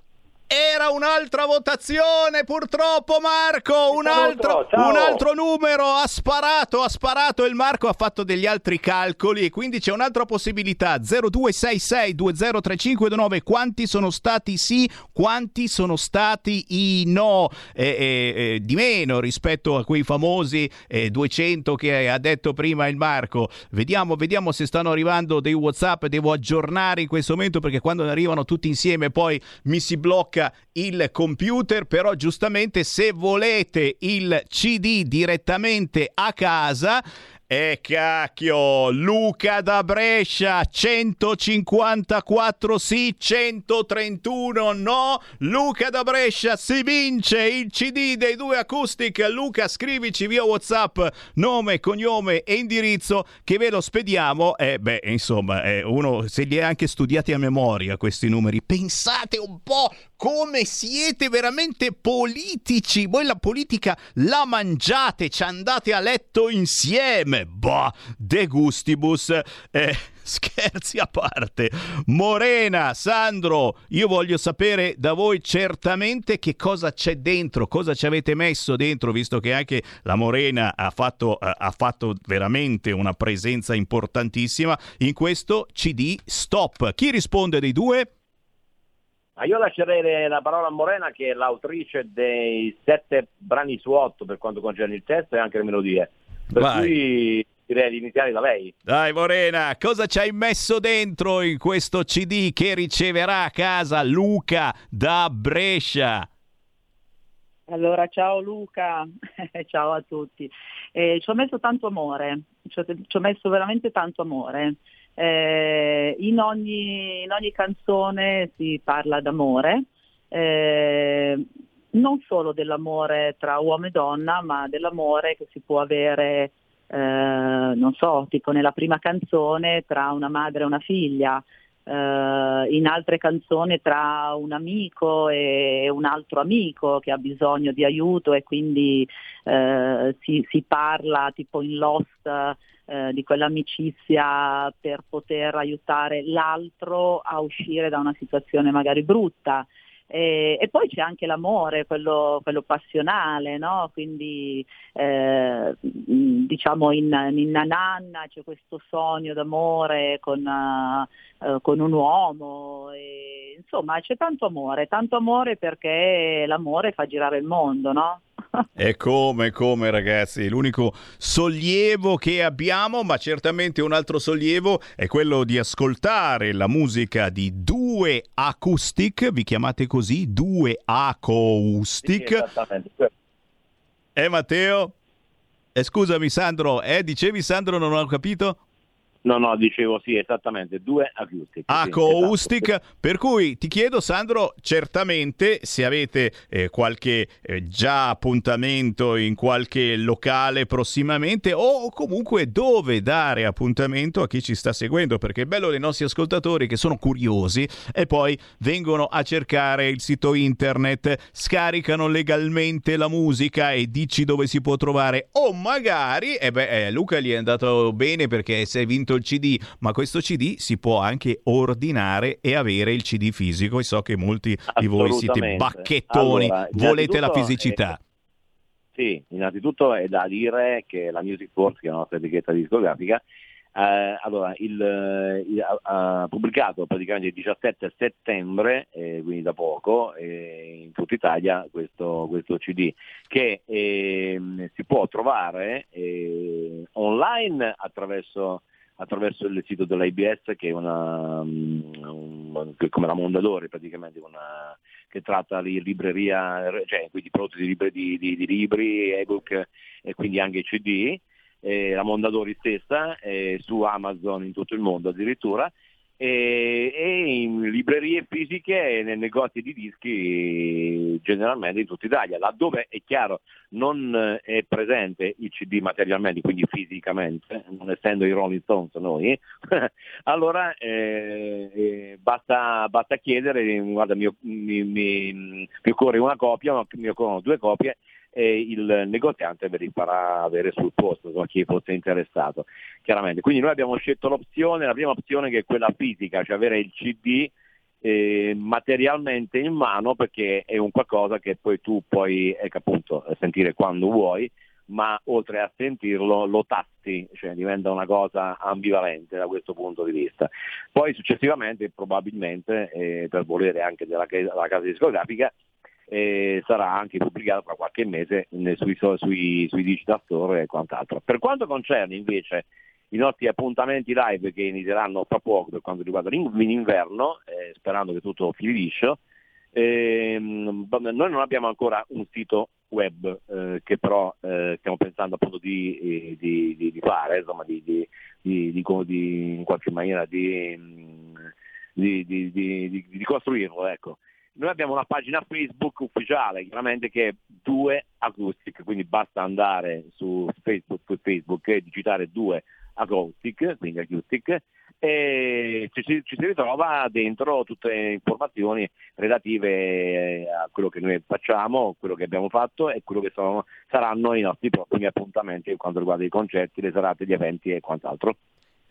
Era un'altra votazione, purtroppo Marco, un altro, un altro numero, ha sparato, ha sparato il Marco ha fatto degli altri calcoli. E quindi c'è un'altra possibilità, 0266203529, quanti sono stati sì, quanti sono stati i no, Eh, eh, eh, di meno rispetto a quei famosi eh, 200 che ha detto prima il Marco, vediamo, vediamo se stanno arrivando dei Whatsapp, devo aggiornare in questo momento perché quando arrivano tutti insieme poi mi si blocca il computer, però giustamente se volete il CD direttamente a casa e cacchio, Luca da Brescia, 154 sì, 131 no. Luca da Brescia si vince il CD dei due acoustic. Luca, scrivici via WhatsApp nome, cognome e indirizzo che ve lo spediamo. E beh, insomma, eh, uno se li ha anche studiati a memoria questi numeri. Pensate un po' come siete veramente politici. Voi la politica la mangiate, ci andate a letto insieme. Bah, de gustibus. Eh, scherzi a parte. Morena, Sandro, io voglio sapere da voi certamente che cosa c'è dentro, cosa ci avete messo dentro, visto che anche la Morena ha fatto, eh, ha fatto veramente una presenza importantissima in questo CD Stop. Chi risponde dei due? Ma io lascerei la parola a Morena che è l'autrice dei sette brani su otto per quanto concerne il testo e anche le melodie. Per Vai. cui direi di iniziare da lei. Dai Morena, cosa ci hai messo dentro in questo CD che riceverà a casa Luca da Brescia? Allora, ciao Luca, ciao a tutti. Eh, ci ho messo tanto amore, ci ho, ci ho messo veramente tanto amore. Eh, in, ogni, in ogni canzone si parla d'amore, eh, non solo dell'amore tra uomo e donna, ma dell'amore che si può avere, eh, non so, tipo nella prima canzone tra una madre e una figlia, eh, in altre canzoni tra un amico e un altro amico che ha bisogno di aiuto e quindi eh, si, si parla tipo in Lost eh, di quell'amicizia per poter aiutare l'altro a uscire da una situazione magari brutta. E, e poi c'è anche l'amore, quello, quello passionale, no? quindi eh, diciamo in, in Nananna c'è questo sogno d'amore con, eh, con un uomo, e, insomma c'è tanto amore, tanto amore perché l'amore fa girare il mondo, no? E come, come ragazzi, l'unico sollievo che abbiamo, ma certamente un altro sollievo è quello di ascoltare la musica di due acoustic, vi chiamate così, due acoustic. Sì, esattamente. Eh Matteo? Eh, scusami Sandro, eh, dicevi Sandro, non ho capito? No, no, dicevo sì, esattamente, due acoustic. sì, acoustic, esatto. per cui ti chiedo Sandro, certamente se avete eh, qualche eh, già appuntamento in qualche locale prossimamente o comunque dove dare appuntamento a chi ci sta seguendo, perché è bello dei nostri ascoltatori che sono curiosi e poi vengono a cercare il sito internet, scaricano legalmente la musica e dici dove si può trovare o magari, e beh, eh, Luca gli è andato bene perché si è vinto il CD, ma questo CD si può anche ordinare e avere il CD fisico e so che molti di voi siete bacchettoni, Allora, volete la fisicità. Sì, innanzitutto è da dire che la Music Force, che è la nostra etichetta discografica, eh, allora, il, eh, il- ha, ha pubblicato praticamente il 17 settembre, eh, quindi da poco, eh, in tutta Italia questo, questo CD che ehm, si può trovare eh, online attraverso, attraverso il sito dell'IBS che è una, un- che- come la Mondadori praticamente, una, che tratta di libreria, cioè quindi prodotti di, libri- di- di- di libri, ebook e quindi anche CD, eh, la Mondadori stessa, eh, su Amazon in tutto il mondo addirittura. E, e in librerie fisiche e nei negozi di dischi generalmente in tutta Italia, laddove è chiaro non eh, è presente il CD materialmente, quindi fisicamente, non essendo i Rolling Stones noi, allora eh, eh, basta, basta, chiedere, guarda mi, mi, mi, mi occorre una copia, mi occorrono due copie e il negoziante ve li farà avere sul posto, insomma, chi fosse interessato, chiaramente. Quindi noi abbiamo scelto l'opzione, la prima opzione che è quella fisica, cioè avere il CD eh, materialmente in mano perché è un qualcosa che poi tu puoi eh, appunto, sentire quando vuoi, ma oltre a sentirlo lo tasti, cioè diventa una cosa ambivalente da questo punto di vista. Poi successivamente, probabilmente, eh, per volere anche della, della casa discografica, e sarà anche pubblicato tra qualche mese sui, sui, sui digital store e quant'altro. Per quanto concerne invece i nostri appuntamenti live che inizieranno fra poco per quanto riguarda l'inverno, eh, sperando che tutto fili liscio, ehm, noi non abbiamo ancora un sito web eh, che però eh, stiamo pensando appunto di, eh, di, di, di fare, insomma di, in qualche maniera di, costruirlo. Ecco. Noi abbiamo una pagina Facebook ufficiale, chiaramente che è 2 Acoustic, quindi basta andare su Facebook, Facebook e digitare 2 Acoustic, quindi Acoustic, e ci, ci, si ritrova dentro tutte le informazioni relative eh, a quello che noi facciamo, quello che abbiamo fatto e quello che sono, saranno i nostri prossimi appuntamenti per quanto riguarda i concerti, le serate, gli eventi e quant'altro.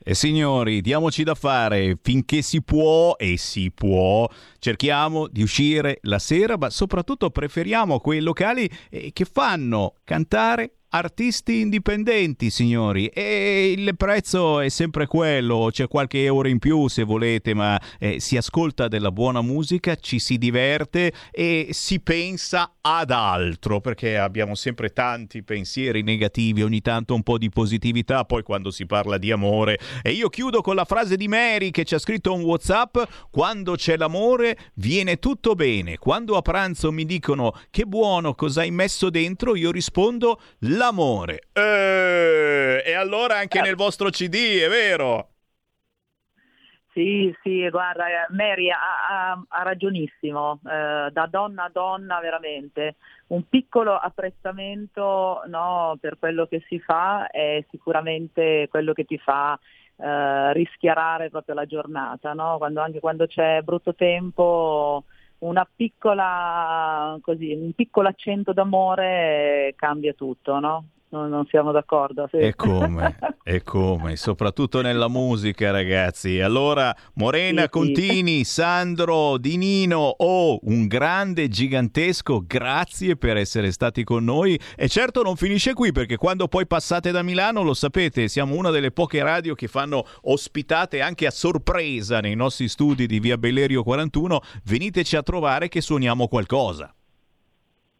E signori, diamoci da fare finché si può e si può. Cerchiamo di uscire la sera, ma soprattutto preferiamo quei locali eh, che fanno cantare artisti indipendenti, signori, e il prezzo è sempre quello, c'è qualche euro in più se volete, ma eh, si ascolta della buona musica, ci si diverte e si pensa ad altro, perché abbiamo sempre tanti pensieri negativi, ogni tanto un po' di positività, poi quando si parla di amore. E io chiudo con la frase di Mary che ci ha scritto un WhatsApp, quando c'è l'amore viene tutto bene, quando a pranzo mi dicono che buono cosa hai messo dentro, io rispondo la l'amore. Eh, e allora anche nel vostro CD, è vero? Sì, sì, guarda, eh, Mary ha, ha, ha ragionissimo, eh, da donna a donna veramente. Un piccolo apprezzamento no, per quello che si fa è sicuramente quello che ti fa eh, rischiarare proprio la giornata, no? quando, anche quando c'è brutto tempo piccola, così, un piccolo accento d'amore cambia tutto, no? Non, non siamo d'accordo. Sì. E come, e come, soprattutto nella musica ragazzi. Allora Morena sì, Contini, sì. Sandro Di Nino, oh, un grande, gigantesco grazie per essere stati con noi e certo non finisce qui perché quando poi passate da Milano lo sapete, siamo una delle poche radio che fanno ospitate anche a sorpresa nei nostri studi di via Bellerio 41, veniteci a trovare che suoniamo qualcosa.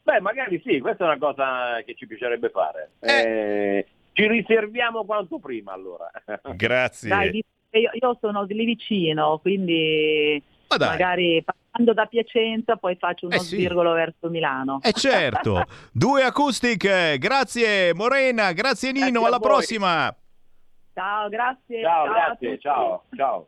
Beh, magari sì, questa è una cosa che ci piacerebbe fare. Eh. Eh, ci riserviamo quanto prima allora. Grazie. Dai, io, io, sono lì vicino, quindi Ma magari passando da Piacenza poi faccio uno eh sì. svirgolo verso Milano. Eh certo. Due acoustic, grazie Morena, grazie Nino, grazie alla prossima. Ciao, grazie. Ciao, ciao grazie, ciao, ciao.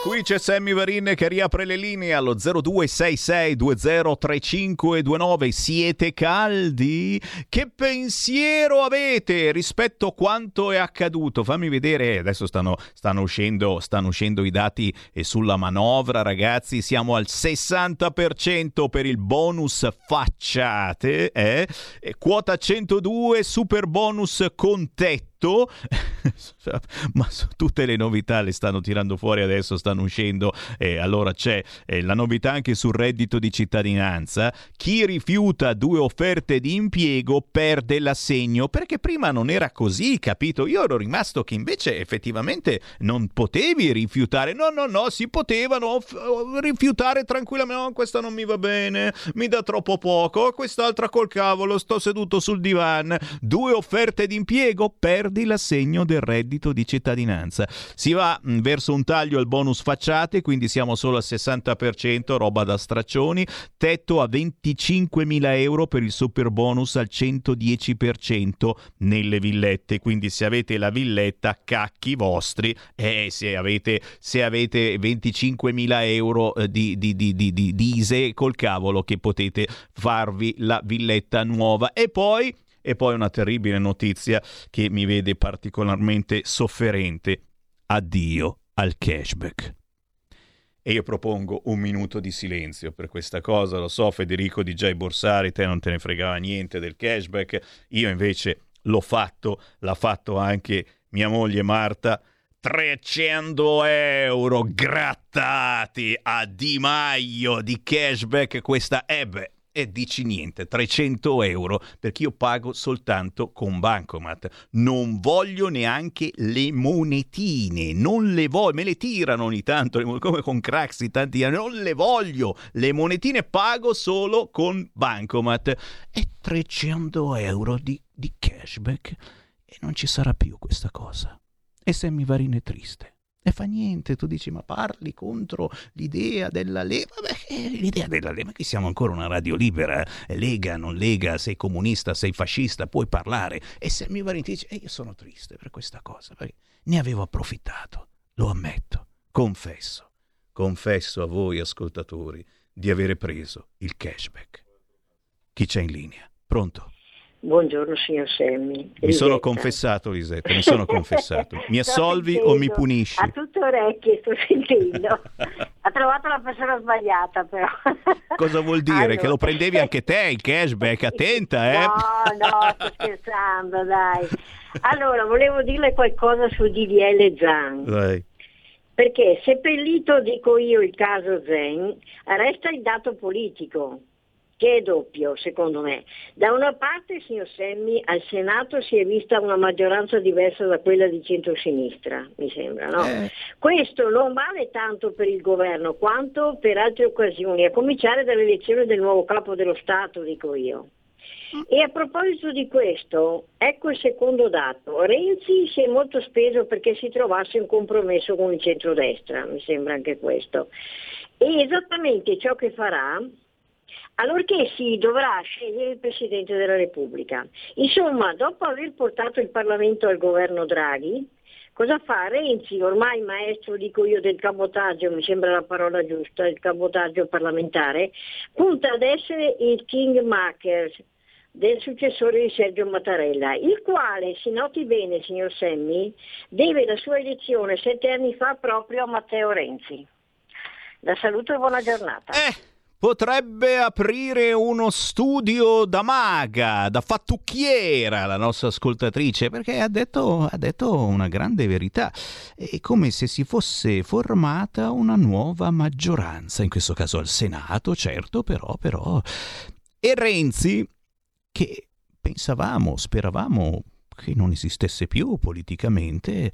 Qui c'è Sammy Varin che riapre le linee allo 0266203529. Siete caldi? Che pensiero avete rispetto a quanto è accaduto? Fammi vedere, adesso stanno, stanno, uscendo, stanno uscendo i dati sulla manovra, ragazzi. Siamo al 60% per il bonus facciate, eh? quota 102 super bonus con tetto detto, ma tutte le novità le stanno tirando fuori adesso, stanno uscendo, e allora c'è eh, la novità anche sul reddito di cittadinanza, chi rifiuta due offerte di impiego perde l'assegno, perché prima non era così, capito? Io ero rimasto che invece effettivamente non potevi rifiutare, no, no, no, si potevano f- rifiutare tranquillamente, no, questa non mi va bene, mi dà troppo poco, quest'altra col cavolo, sto seduto sul divan, due offerte di impiego per perdi l'assegno del reddito di cittadinanza. Si va mh, verso un taglio al bonus facciate, quindi siamo solo al 60%, roba da straccioni, tetto a 25.000 euro per il super bonus al 110% nelle villette, quindi se avete la villetta cacchi vostri e se avete, se avete 25.000 euro eh, di, di, di, di, di, di ISE col cavolo che potete farvi la villetta nuova. E poi e poi una terribile notizia che mi vede particolarmente sofferente. Addio al cashback. E io propongo un minuto di silenzio per questa cosa. Lo so, Federico Jay Borsari, te non te ne fregava niente del cashback. Io invece l'ho fatto, l'ha fatto anche mia moglie Marta. 300 euro grattati a Di Maio di cashback questa ebbe e dici niente, 300 euro perché io pago soltanto con Bancomat. Non voglio neanche le monetine, non le voglio, me le tirano ogni tanto, come con Craxi tanti anni, non le voglio, le monetine pago solo con Bancomat. E 300 euro di, di cashback e non ci sarà più questa cosa. E Sammy Varin è triste. E fa niente, tu dici ma parli contro l'idea della Lega? Vabbè, l'idea della Lega, ma che siamo ancora una radio libera, Lega, non Lega, sei comunista, sei fascista, puoi parlare. E Sammy Varin ti dice, e io sono triste per questa cosa, perché ne avevo approfittato, lo ammetto, confesso, confesso a voi ascoltatori di avere preso il cashback. Chi c'è in linea? Pronto? Buongiorno signor Semmi. Mi sono confessato, Lisetta, mi sono confessato. Mi assolvi o mi punisci? A tutte orecchie sto sentendo. ha trovato la persona sbagliata però. Cosa vuol dire? Allora. Che lo prendevi anche te il cashback? Attenta, eh? No, no, sto scherzando, dai. Allora, volevo dirle qualcosa su DDL Zan. Dai. Perché seppellito, dico io, il caso Zen, resta il dato politico che è doppio secondo me. Da una parte, signor Semmi, al Senato si è vista una maggioranza diversa da quella di centrosinistra, mi sembra, no? Eh. Questo non vale tanto per il governo quanto per altre occasioni, a cominciare dall'elezione del nuovo capo dello Stato, dico io. E a proposito di questo, ecco il secondo dato. Renzi si è molto speso perché si trovasse un compromesso con il centrodestra, mi sembra anche questo. E esattamente ciò che farà allorché si dovrà scegliere il Presidente della Repubblica. Insomma, dopo aver portato il Parlamento al governo Draghi, cosa fa Renzi, ormai maestro, dico io, del cabotaggio, mi sembra la parola giusta, il cabotaggio parlamentare, punta ad essere il kingmaker del successore di Sergio Mattarella, il quale, si noti bene, signor Semmi, deve la sua elezione sette anni fa proprio a Matteo Renzi. La saluto e buona giornata. Eh potrebbe aprire uno studio da maga, da fattucchiera, la nostra ascoltatrice, perché ha detto, ha detto una grande verità. È come se si fosse formata una nuova maggioranza, in questo caso al Senato, certo, però, però. E Renzi, che pensavamo, speravamo che non esistesse più politicamente,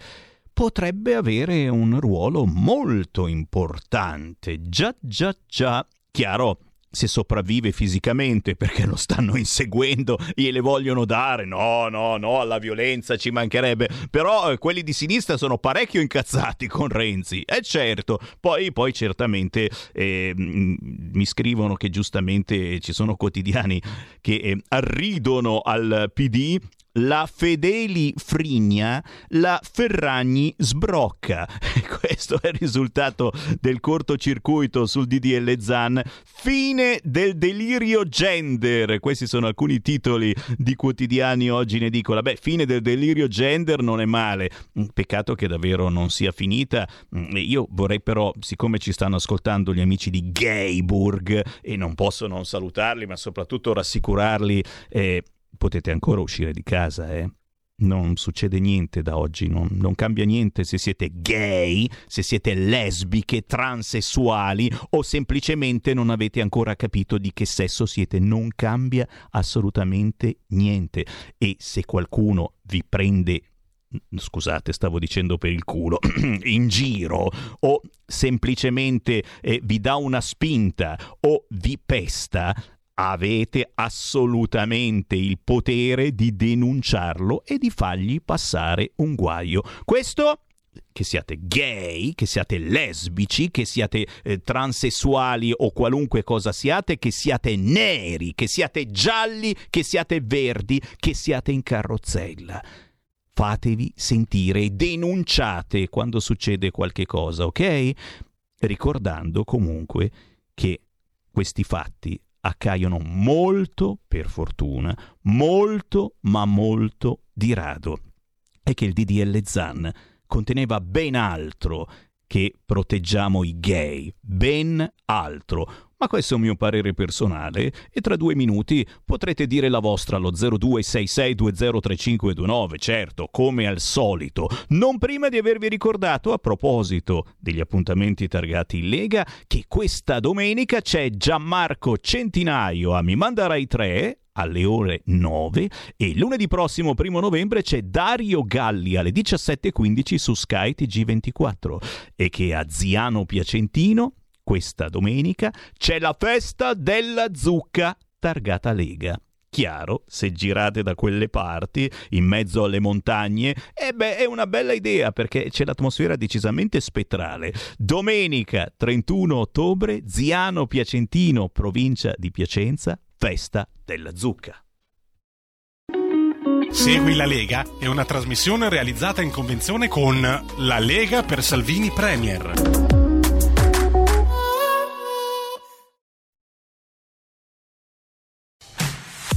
potrebbe avere un ruolo molto importante. Già, già, già Chiaro, se sopravvive fisicamente perché lo stanno inseguendo, gliele vogliono dare. No, no, no, alla violenza ci mancherebbe. Però eh, quelli di sinistra sono parecchio incazzati con Renzi. E certo, poi, poi certamente eh, mi scrivono che giustamente ci sono quotidiani che eh, arridono al PD la Fedeli frigna, la Ferragni sbrocca. Questo è il risultato del cortocircuito sul DDL Zan. Fine del delirio gender. Questi sono alcuni titoli di quotidiani oggi in edicola. Beh, fine del delirio gender non è male. Peccato che davvero non sia finita. Io vorrei però, siccome ci stanno ascoltando gli amici di Gayburg e non posso non salutarli, ma soprattutto rassicurarli, eh, potete ancora uscire di casa, eh? Non succede niente da oggi, non, non, cambia niente se siete gay, se siete lesbiche, transessuali o semplicemente non avete ancora capito di che sesso siete. Non cambia assolutamente niente. E se qualcuno vi prende scusate, stavo dicendo per il culo, in giro o semplicemente eh, vi dà una spinta o vi pesta, avete assolutamente il potere di denunciarlo e di fargli passare un guaio. Questo che siate gay, che siate lesbici, che siate eh, transessuali o qualunque cosa siate, che siate neri, che siate gialli, che siate verdi, che siate in carrozzella. Fatevi sentire e denunciate quando succede qualche cosa, ok? Ricordando comunque che questi fatti accaiono molto, per fortuna, molto, ma molto di rado. E che il DDL Zan conteneva ben altro che proteggiamo i gay, ben altro. Ma questo è un mio parere personale e tra due minuti potrete dire la vostra allo 0266203529, certo, come al solito, non prima di avervi ricordato a proposito degli appuntamenti targati in Lega che questa domenica c'è Gianmarco Centinaio a Mi Mandarai 3 alle ore 9 e lunedì prossimo, primo novembre, c'è Dario Galli alle 17.15 su Sky TG24 e che a Ziano Piacentino questa domenica c'è la festa della zucca targata Lega. Chiaro, se girate da quelle parti, in mezzo alle montagne, e eh beh, è una bella idea perché c'è l'atmosfera decisamente spettrale. Domenica 31 ottobre, Ziano Piacentino, provincia di Piacenza, festa della zucca. Segui la Lega è una trasmissione realizzata in convenzione con La Lega per Salvini Premier.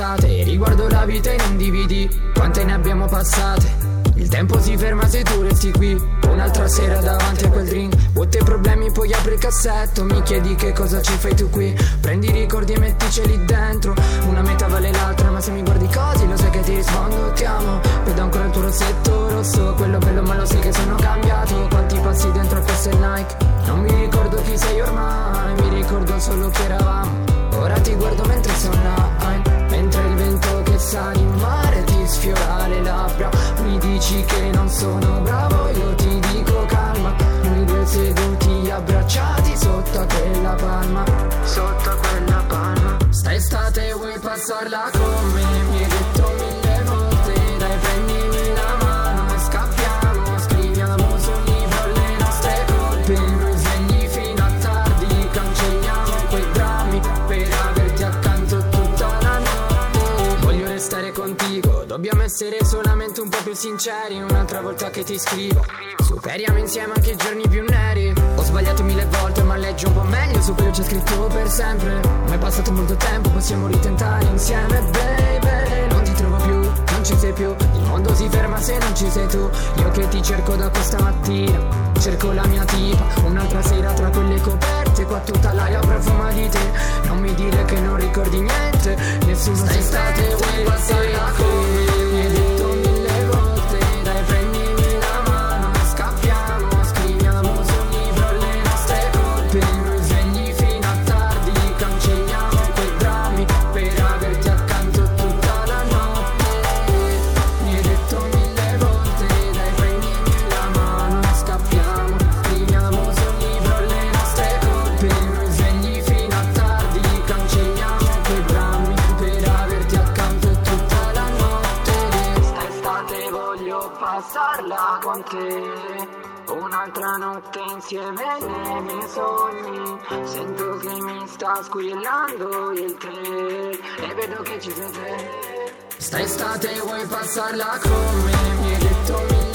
Estate Riguardo la vita in un DVD Quante ne abbiamo passate. Il tempo si ferma se tu resti qui Un'altra sera davanti a quel drink Botte problemi poi apri il cassetto Mi chiedi che cosa ci fai tu qui. Prendi i ricordi e metticeli dentro. Una metà vale l'altra ma se mi guardi così Lo sai che ti rispondo ti amo. Vedo ancora il tuo rossetto rosso Quello bello ma lo sai che sono cambiato. Quanti passi dentro a queste Nike? Non mi ricordo chi sei ormai Mi ricordo solo che eravamo. Ora ti guardo mentre Mentre il vento che sale in mare ti sfiora le labbra. Mi dici che non sono bravo, io ti dico calma. Noi due seduti abbracciati sotto quella palma. Sotto quella palma. Sta estate vuoi passarla con me essere solamente un po' più sinceri Un'altra volta che ti scrivo. Superiamo insieme anche i giorni più neri. Ho sbagliato mille volte ma leggi un po' meglio Su quello c'è scritto per sempre. Ma è passato molto tempo Possiamo ritentare insieme baby. Non ti trovo più, non ci sei più. Il mondo si ferma se non ci sei tu. Io che ti cerco da questa mattina Cerco la mia tipa. Un'altra sera tra quelle coperte Qua tutta l'aria profuma di te. Non mi dire che non ricordi niente Nessuno Stai state vuoi passare come Mi te. Un'altra notte insieme nei miei sogni. Sento che mi sta squillando il tè. E vedo che ci sei te. Sta estate vuoi passarla con me? Mi hai detto mille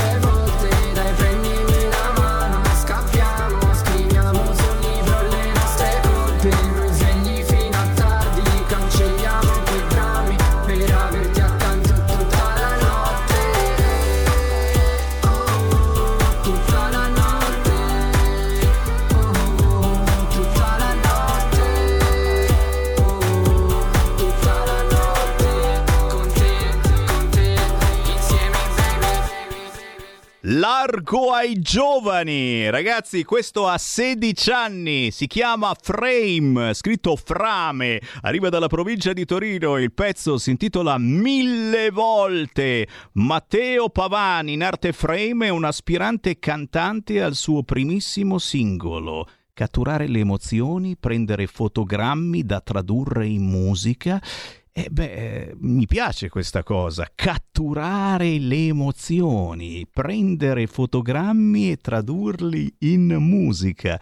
Largo ai giovani, ragazzi, questo ha 16 anni, si chiama Frame, scritto Frame, arriva dalla provincia di Torino, il pezzo si intitola Mille volte. Matteo Pavani, in arte Frame, è un aspirante cantante al suo primissimo singolo. Catturare le emozioni, prendere fotogrammi da tradurre in musica e beh, eh, mi piace questa cosa, catturare le emozioni, prendere fotogrammi e tradurli in musica.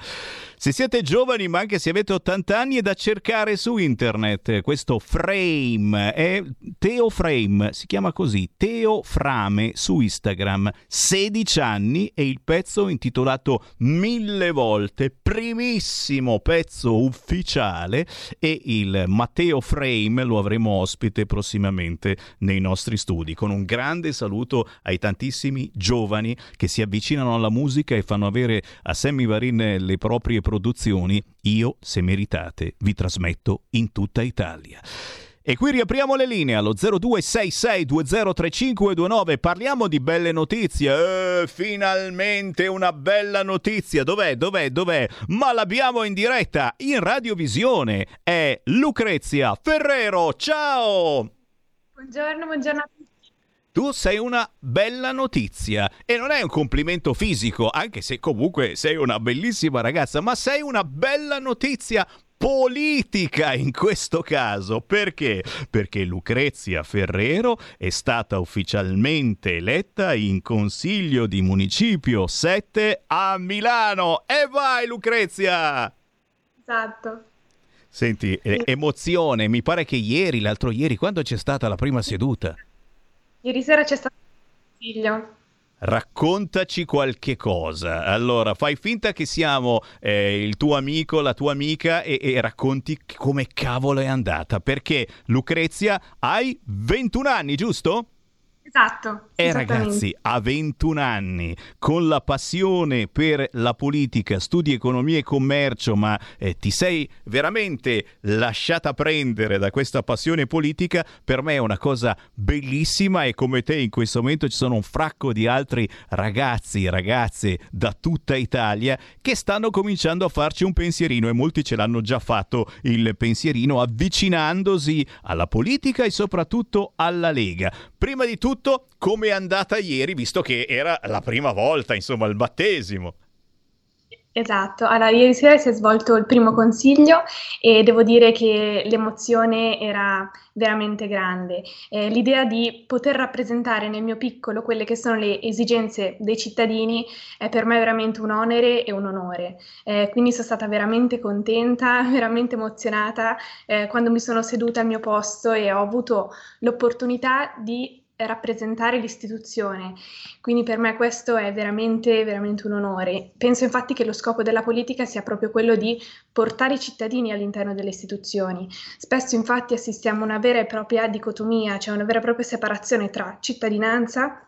Se siete giovani, ma anche se avete 80 anni, è da cercare su internet. Questo frame è Teo Frame, si chiama così, Teo Frame su Instagram. 16 anni e il pezzo intitolato Mille volte, primissimo pezzo ufficiale e il Matteo Frame lo avremo ospite prossimamente nei nostri studi con un grande saluto ai tantissimi giovani che si avvicinano alla musica e fanno avere a Sammy Varin le proprie produzioni. Io, se meritate, vi trasmetto in tutta Italia. E qui riapriamo le linee allo 0266203529. Parliamo di belle notizie. Eh, finalmente una bella notizia. Dov'è? Dov'è? Dov'è? Ma l'abbiamo in diretta in radiovisione. È Lucrezia Ferrero. Ciao! Buongiorno, buongiorno a tutti. Tu sei una bella notizia e non è un complimento fisico, anche se comunque sei una bellissima ragazza, ma sei una bella notizia politica in questo caso. Perché? Perché Lucrezia Ferrero è stata ufficialmente eletta in Consiglio di Municipio 7 a Milano. E vai Lucrezia! Esatto. Senti, eh, emozione, mi pare che ieri, l'altro ieri, quando c'è stata la prima seduta? Ieri sera c'è stato un consiglio. Raccontaci qualche cosa. Allora, fai finta che siamo eh, il tuo amico, la tua amica e, e racconti come cavolo è andata. Perché Lucrezia hai 21 anni, giusto? Esatto. E ragazzi, a 21 anni, con la passione per la politica, studi economia e commercio, ma eh, ti sei veramente lasciata prendere da questa passione politica, per me è una cosa bellissima e come te in questo momento ci sono un fracco di altri ragazzi e ragazze da tutta Italia che stanno cominciando a farci un pensierino e molti ce l'hanno già fatto il pensierino avvicinandosi alla politica e soprattutto alla Lega. Prima di tutto, come è andata ieri, visto che era la prima volta, insomma, il battesimo? Esatto, allora ieri sera si è svolto il primo consiglio e devo dire che l'emozione era veramente grande. Eh, l'idea di poter rappresentare nel mio piccolo quelle che sono le esigenze dei cittadini è per me veramente un onere e un onore. Eh, quindi sono stata veramente contenta, veramente emozionata eh, quando mi sono seduta al mio posto e ho avuto l'opportunità di rappresentare l'istituzione. Quindi per me questo è veramente, veramente un onore. Penso infatti che lo scopo della politica sia proprio quello di portare i cittadini all'interno delle istituzioni. Spesso infatti assistiamo a una vera e propria dicotomia, cioè una vera e propria separazione tra cittadinanza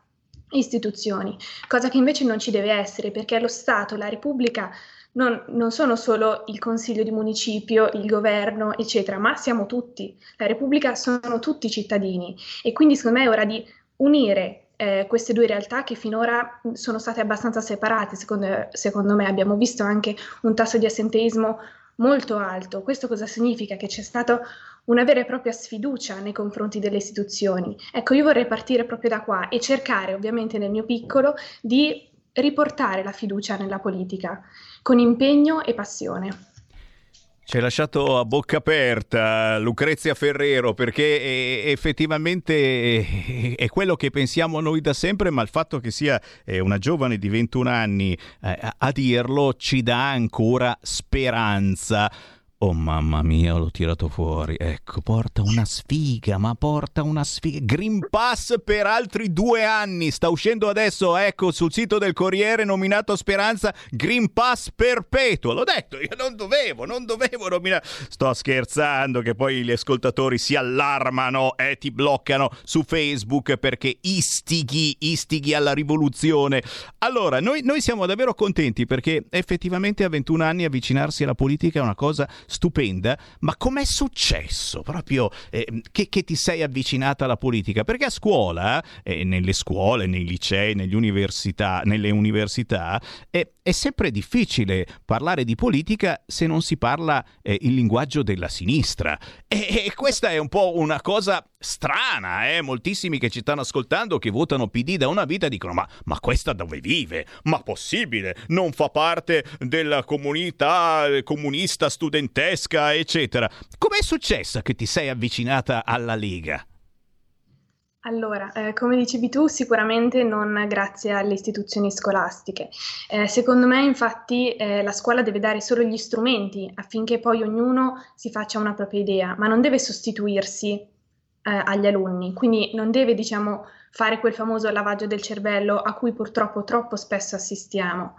e istituzioni, cosa che invece non ci deve essere perché lo Stato, la Repubblica non, non, sono solo il consiglio di municipio, il governo, eccetera, ma siamo tutti. La Repubblica sono tutti cittadini e quindi secondo me è ora di unire eh, queste due realtà che finora sono state abbastanza separate, secondo, secondo me. Abbiamo visto anche un tasso di assenteismo molto alto. Questo cosa significa? Che c'è stata una vera e propria sfiducia nei confronti delle istituzioni. Ecco, io vorrei partire proprio da qua e cercare, ovviamente nel mio piccolo, di riportare la fiducia nella politica con impegno e passione. Ci hai lasciato a bocca aperta Lucrezia Ferrero perché effettivamente è quello che pensiamo noi da sempre, ma il fatto che sia una giovane di 21 anni a dirlo ci dà ancora speranza. Oh mamma mia, l'ho tirato fuori. Ecco, porta una sfiga, ma porta una sfiga. Green Pass per altri due anni. Sta uscendo adesso, ecco, sul sito del Corriere nominato Speranza Green Pass perpetuo. L'ho detto, io non dovevo, non dovevo nominare. Sto scherzando che poi gli ascoltatori si allarmano e ti bloccano su Facebook perché istighi, istighi alla rivoluzione. Allora, noi, noi siamo davvero contenti perché effettivamente a 21 anni avvicinarsi alla politica è una cosa stupenda, ma com'è successo proprio eh, che, che, ti sei avvicinata alla politica? Perché a scuola, eh, nelle scuole, nei licei, università, nelle università, eh, è sempre difficile parlare di politica se non si parla eh, il linguaggio della sinistra. E, e, questa è un po' una cosa strana, eh? moltissimi che ci stanno ascoltando, che votano PD da una vita, dicono ma, ma questa dove vive? Ma possibile? Non fa parte della comunità comunista studentesca, eccetera. Com'è successa che ti sei avvicinata alla Lega? Allora, eh, come dicevi tu, sicuramente non grazie alle istituzioni scolastiche. Eh, secondo me, infatti, eh, la scuola deve dare solo gli strumenti affinché poi ognuno si faccia una propria idea, ma non deve sostituirsi eh, agli alunni, quindi non deve, diciamo, fare quel famoso lavaggio del cervello a cui purtroppo troppo spesso assistiamo.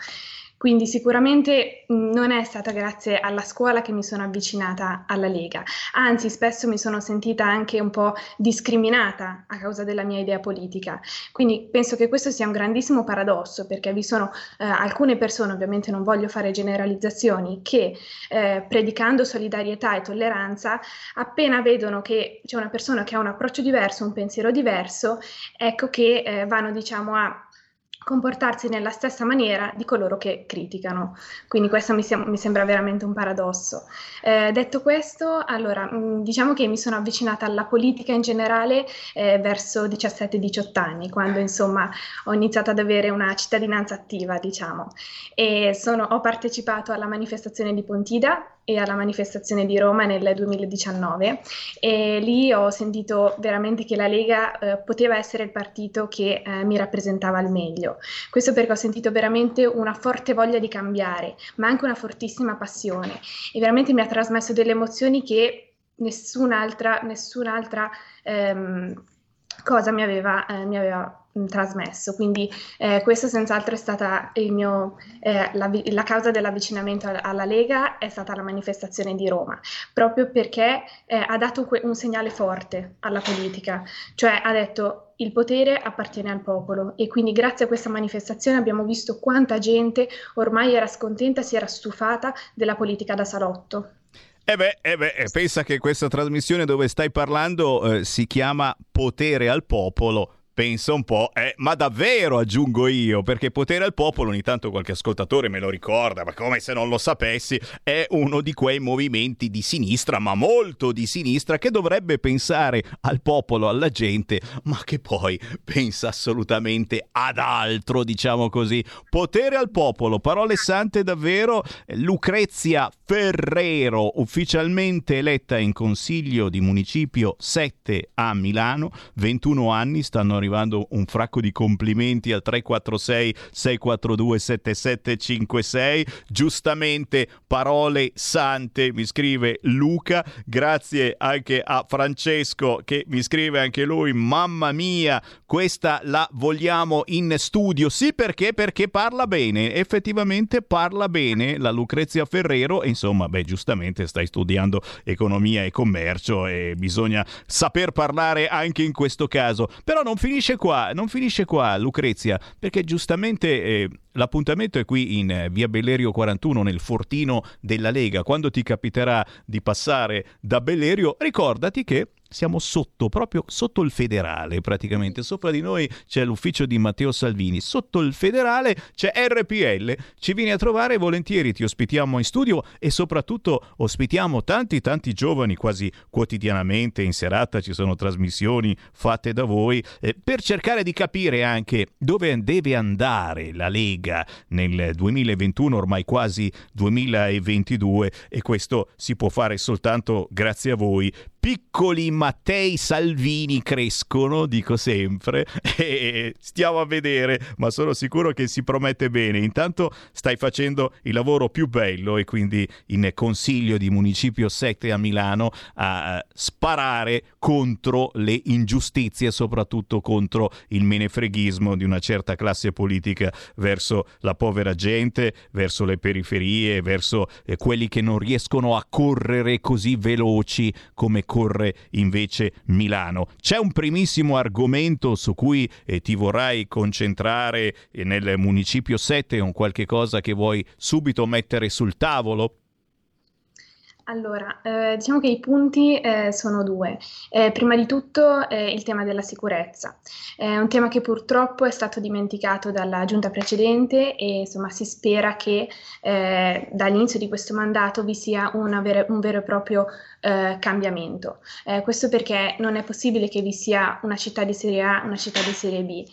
Quindi sicuramente non è stata grazie alla scuola che mi sono avvicinata alla Lega, anzi spesso mi sono sentita anche un po' discriminata a causa della mia idea politica. Quindi penso che questo sia un grandissimo paradosso perché vi sono eh, alcune persone, ovviamente non voglio fare generalizzazioni, che eh, predicando solidarietà e tolleranza, appena vedono che c'è una persona che ha un approccio diverso, un pensiero diverso, ecco che eh, vanno diciamo a comportarsi nella stessa maniera di coloro che criticano. Quindi questo mi, sia, mi sembra veramente un paradosso. Eh, detto questo, allora, mm, diciamo che mi sono avvicinata alla politica in generale eh, verso 17-18 anni, quando insomma ho iniziato ad avere una cittadinanza attiva, diciamo. E sono, ho partecipato alla manifestazione di Pontida e alla manifestazione di Roma nel 2019 e lì ho sentito veramente che la Lega eh, poteva essere il partito che eh, mi rappresentava al meglio. Questo perché ho sentito veramente una forte voglia di cambiare, ma anche una fortissima passione e veramente mi ha trasmesso delle emozioni che nessun'altra, nessun'altra ehm, cosa mi aveva, eh, mi aveva trasmesso. Quindi eh, questa senz'altro è stata mio, eh, la, la, causa dell'avvicinamento alla Lega è stata la manifestazione di Roma, proprio perché eh, ha dato un segnale forte alla politica, cioè ha detto il potere appartiene al popolo e quindi grazie a questa manifestazione abbiamo visto quanta gente ormai era scontenta, si era stufata della politica da salotto. Eh beh, eh beh, pensa che questa trasmissione dove stai parlando eh, si chiama Potere al popolo pensa un po', eh, ma davvero aggiungo io, perché potere al popolo, ogni tanto qualche ascoltatore me lo ricorda, ma come se non lo sapessi, è uno di quei movimenti di sinistra, ma molto di sinistra, che dovrebbe pensare al popolo, alla gente, ma che poi pensa assolutamente ad altro, diciamo così. Potere al popolo, parole sante davvero, Lucrezia Ferrero, ufficialmente eletta in consiglio di municipio 7 a Milano, 21 anni, stanno arrivando arrivando un fracco di complimenti al 346 642 7756. Giustamente parole sante, mi scrive Luca. Grazie anche a Francesco che mi scrive anche lui, mamma mia, questa la vogliamo in studio. Sì, perché? Perché parla bene, effettivamente parla bene la Lucrezia Ferrero insomma, beh, giustamente stai studiando economia e commercio e bisogna saper parlare anche in questo caso. Però non finisce finisce qua, non finisce qua Lucrezia, perché giustamente eh, l'appuntamento è qui in eh, via Bellerio 41 nel fortino della Lega. Quando ti capiterà di passare da Bellerio, ricordati che siamo sotto, proprio sotto il federale praticamente. Sopra di noi c'è l'ufficio di Matteo Salvini, sotto il federale c'è RPL. Ci vieni a trovare volentieri, ti ospitiamo in studio e soprattutto ospitiamo tanti tanti giovani quasi quotidianamente in serata ci sono trasmissioni fatte da voi eh, per cercare di capire anche dove deve andare la Lega nel 2021 ormai quasi 2022 e questo si può fare soltanto grazie a voi piccoli Mattei Salvini crescono, dico sempre, e stiamo a vedere, ma sono sicuro che si promette bene. Intanto stai facendo il lavoro più bello e quindi in Consiglio di Municipio 7 a Milano a sparare contro le ingiustizie, soprattutto contro il menefreghismo di una certa classe politica verso la povera gente, verso le periferie, verso eh, quelli che non riescono a correre così veloci come corre invece Milano. C'è un primissimo argomento su cui eh, ti vorrai concentrare eh, nel Municipio 7, un qualche cosa che vuoi subito mettere sul tavolo? Allora, eh, diciamo che i punti eh, sono due. Eh, prima di tutto eh, il tema della sicurezza. È un tema che purtroppo è stato dimenticato dalla giunta precedente e insomma si spera che eh, dall'inizio di questo mandato vi sia vera, un vero e proprio eh, cambiamento. questo perché non è possibile che vi sia una città di serie A e una città di serie B.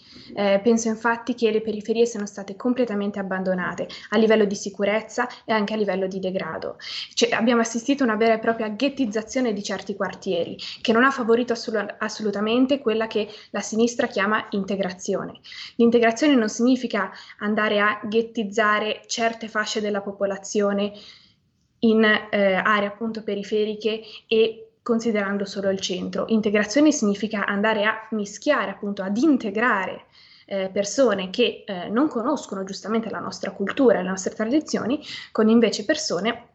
penso infatti che le periferie siano state completamente abbandonate a livello di sicurezza e anche a livello di degrado. Cioè, abbiamo assistito assistito a una vera e propria ghettizzazione di certi quartieri, che non ha favorito assolut- assolutamente quella che la sinistra chiama integrazione. L'integrazione non significa andare a ghettizzare certe fasce della popolazione in eh, aree appunto periferiche e considerando solo il centro. Integrazione significa andare a mischiare, appunto, ad integrare eh, persone che eh, non conoscono giustamente la nostra cultura e le nostre tradizioni con invece persone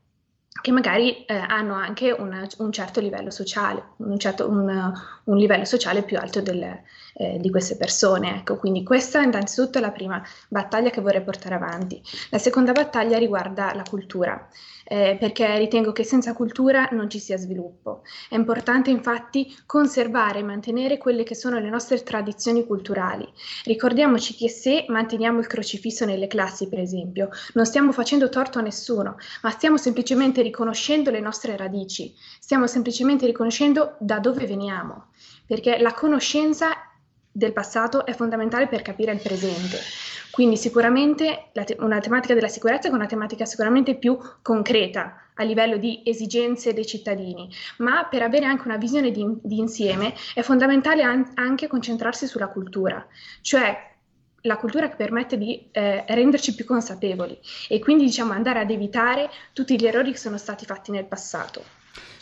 che magari eh, hanno anche una, un certo livello sociale, un, certo, un, un livello sociale più alto del, eh, di queste persone. Ecco, quindi questa innanzitutto è la prima battaglia che vorrei portare avanti. La seconda battaglia riguarda la cultura eh, perché ritengo che senza cultura non ci sia sviluppo. È importante infatti conservare e mantenere quelle che sono le nostre tradizioni culturali. Ricordiamoci che se manteniamo il crocifisso nelle classi, per esempio, non stiamo facendo torto a nessuno, ma stiamo semplicemente riconoscendo le nostre radici, stiamo semplicemente riconoscendo da dove veniamo, perché la conoscenza del passato è fondamentale per capire il presente. Quindi sicuramente te- una tematica della sicurezza è una tematica sicuramente più concreta a livello di esigenze dei cittadini, ma per avere anche una visione di, di insieme è fondamentale an- anche concentrarsi sulla cultura, cioè la cultura che permette di eh, renderci più consapevoli e quindi diciamo andare ad evitare tutti gli errori che sono stati fatti nel passato.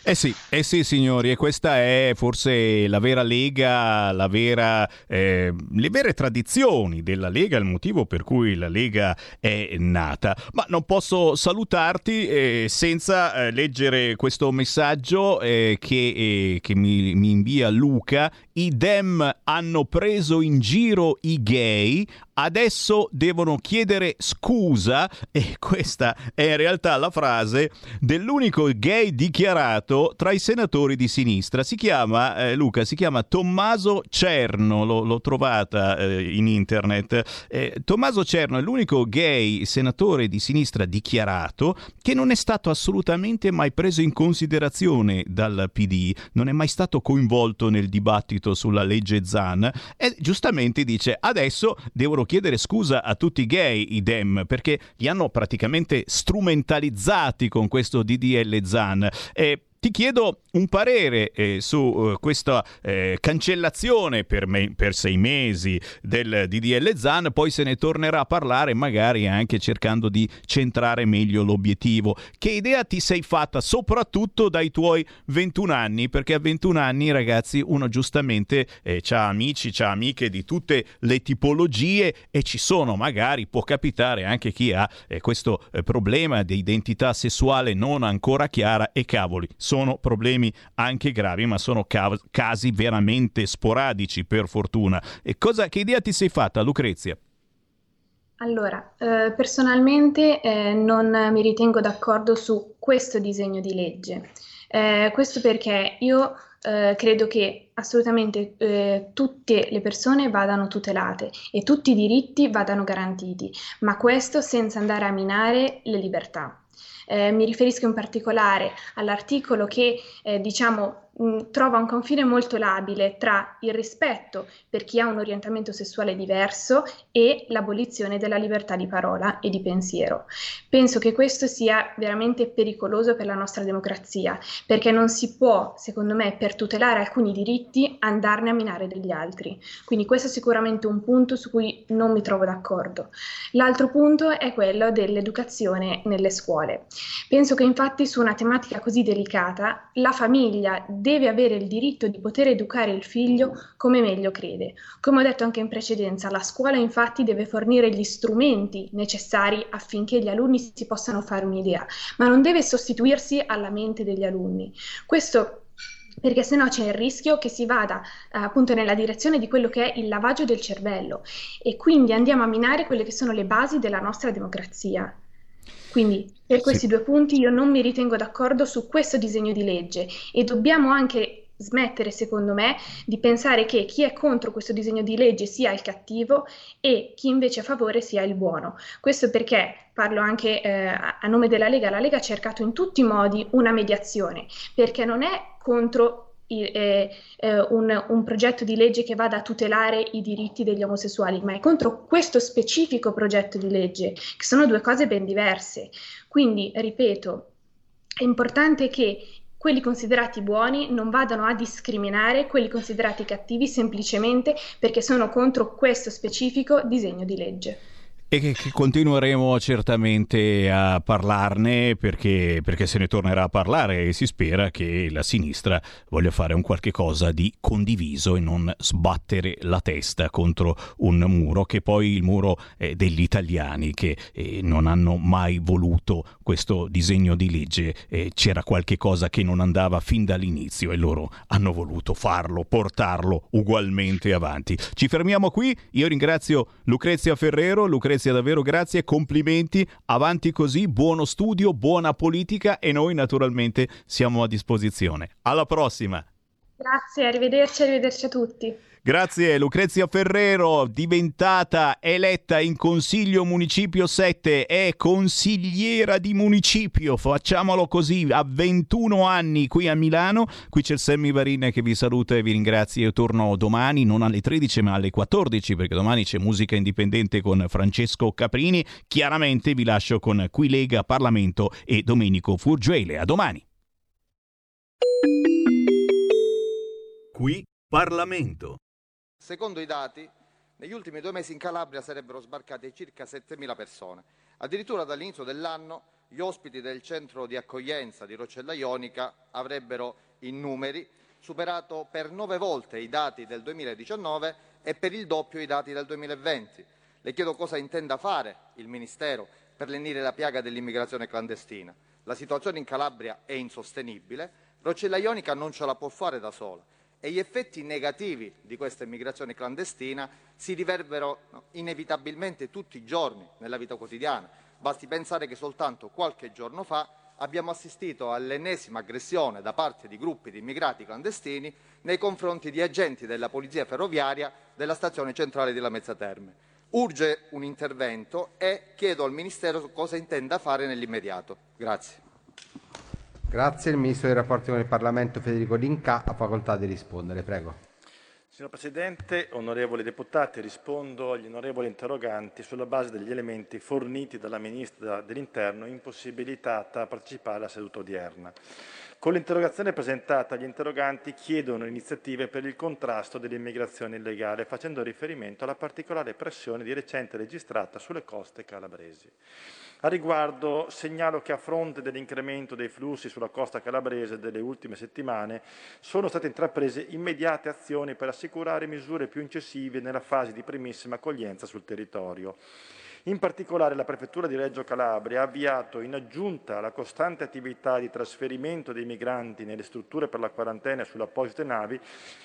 Eh sì, eh sì signori, e questa è forse la vera Lega, la vera, eh, le vere tradizioni della Lega, il motivo per cui la Lega è nata. Ma non posso salutarti eh, senza eh, leggere questo messaggio eh, che, eh, che mi, mi invia Luca. I Dem hanno preso in giro i gay, adesso devono chiedere scusa e questa è in realtà la frase dell'unico gay dichiarato tra i senatori di sinistra. Si chiama, eh, Luca, si chiama Tommaso Cerno, l'ho, l'ho trovata eh, in internet. Eh, Tommaso Cerno è l'unico gay senatore di sinistra dichiarato che non è stato assolutamente mai preso in considerazione dal PD, non è mai stato coinvolto nel dibattito sulla legge Zan e giustamente dice adesso devono chiedere scusa a tutti i gay, i Dem, perché li hanno praticamente strumentalizzati con questo DDL Zan. E ti chiedo un parere eh, su uh, questa eh, cancellazione per, me- per, sei mesi del DDL Zan, poi se ne tornerà a parlare magari anche cercando di centrare meglio l'obiettivo. Che idea ti sei fatta soprattutto dai tuoi 21 anni? Perché a 21 anni ragazzi uno giustamente eh, ha amici, ha amiche di tutte le tipologie e ci sono magari, può capitare anche chi ha eh, questo eh, problema di identità sessuale non ancora chiara e cavoli, sono problemi problemi anche gravi, ma sono ca- casi veramente sporadici per fortuna. E cosa, che idea ti sei fatta, Lucrezia? Allora, eh, personalmente eh, non mi ritengo d'accordo su questo disegno di legge. Eh, questo perché io eh, credo che assolutamente eh, tutte le persone vadano tutelate e tutti i diritti vadano garantiti, ma questo senza andare a minare le libertà. Eh, mi riferisco in particolare all'articolo che eh, diciamo mh, trova un confine molto labile tra il rispetto per chi ha un orientamento sessuale diverso e l'abolizione della libertà di parola e di pensiero. Penso che questo sia veramente pericoloso per la nostra democrazia, perché non si può, secondo me, per tutelare alcuni diritti andarne a minare degli altri. Quindi questo è sicuramente un punto su cui non mi trovo d'accordo. L'altro punto è quello dell'educazione nelle scuole. Penso che infatti su una tematica così delicata la famiglia deve avere il diritto di poter educare il figlio come meglio crede. Come ho detto anche in precedenza, la scuola infatti deve fornire gli strumenti necessari affinché gli alunni si possano fare un'idea, ma non deve sostituirsi alla mente degli alunni. Questo perché sennò c'è il rischio che si vada eh, appunto nella direzione di quello che è il lavaggio del cervello e quindi andiamo a minare quelle che sono le basi della nostra democrazia. Quindi per questi sì. due punti io non mi ritengo d'accordo su questo disegno di legge e dobbiamo anche smettere, secondo me, di pensare che chi è contro questo disegno di legge sia il cattivo e chi invece è a favore sia il buono. Questo perché parlo anche eh, a nome della Lega, la Lega ha cercato in tutti i modi una mediazione, perché non è contro eh, eh, un, un, progetto di legge che vada a tutelare i diritti degli omosessuali, ma è contro questo specifico progetto di legge, che sono due cose ben diverse. Quindi, ripeto, è importante che quelli considerati buoni non vadano a discriminare quelli considerati cattivi semplicemente perché sono contro questo specifico disegno di legge e che, che, continueremo certamente a parlarne perché, perché, se ne tornerà a parlare e si spera che la sinistra voglia fare un qualche cosa di condiviso e non sbattere la testa contro un muro che poi il muro è degli italiani che eh, non hanno mai voluto questo disegno di legge eh, c'era qualche cosa che non andava fin dall'inizio e loro hanno voluto farlo, portarlo ugualmente avanti. Ci fermiamo qui, io ringrazio Lucrezia Ferrero, Lucrezia Lucrezia, davvero grazie, complimenti, avanti così, buono studio, buona politica e noi naturalmente siamo a disposizione. Alla prossima! Grazie, arrivederci, arrivederci a tutti. Grazie Lucrezia Ferrero, diventata eletta in Consiglio Municipio 7, è consigliera di municipio, facciamolo così, a 21 anni qui a Milano. Qui c'è il Sammy Varin che vi saluta e vi ringrazia. Io torno domani, non alle 13 ma alle 14 perché domani c'è musica indipendente con Francesco Caprini. Chiaramente vi lascio con Qui Lega, Parlamento e Domenico Furgiuele. A domani. Qui Parlamento. Secondo i dati, negli ultimi due mesi in Calabria sarebbero sbarcate circa 7.000 persone. Addirittura dall'inizio dell'anno gli ospiti del centro di accoglienza di Rocella Ionica avrebbero in numeri superato per nove volte i dati del 2019 e per il doppio i dati del 2020. Le chiedo cosa intenda fare il Ministero per lenire la piaga dell'immigrazione clandestina. La situazione in Calabria è insostenibile, Rocella Ionica non ce la può fare da sola e gli effetti negativi di questa immigrazione clandestina si riverberano inevitabilmente tutti i giorni nella vita quotidiana. Basti pensare che soltanto qualche giorno fa abbiamo assistito all'ennesima aggressione da parte di gruppi di immigrati clandestini nei confronti di agenti della Polizia Ferroviaria della stazione centrale di Lamezza Terme. Urge un intervento e chiedo al Ministero cosa intenda fare nell'immediato. Grazie. Grazie. Il Ministro dei rapporti con il Parlamento Federico D'Inca ha facoltà di rispondere. Prego. Signor Presidente, onorevoli deputati, rispondo agli onorevoli interroganti sulla base degli elementi forniti dalla Ministra dell'Interno impossibilitata a partecipare alla seduta odierna. Con l'interrogazione presentata gli interroganti chiedono iniziative per il contrasto dell'immigrazione illegale, facendo riferimento alla particolare pressione di recente registrata sulle coste calabresi. A riguardo segnalo che a fronte dell'incremento dei flussi sulla costa calabrese delle ultime settimane sono state intraprese immediate azioni per assicurare misure più incisive nella fase di primissima accoglienza sul territorio. In particolare la Prefettura di Reggio Calabria ha avviato, in aggiunta alla costante attività di trasferimento dei migranti nelle strutture per la quarantena sulle apposite navi,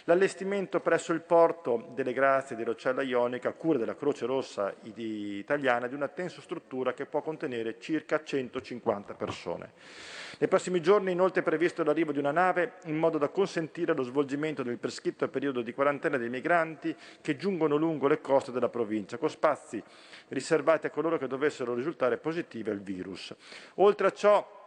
l'allestimento presso il porto delle Grazie di Rocella Ionica, a cura della Croce Rossa italiana, di una tensostruttura che può contenere circa 150 persone. Nei prossimi giorni inoltre è previsto l'arrivo di una nave in modo da consentire lo svolgimento del prescritto periodo di quarantena dei migranti che giungono lungo le coste della provincia, con spazi riservati a coloro che dovessero risultare positivi al virus. Oltre a ciò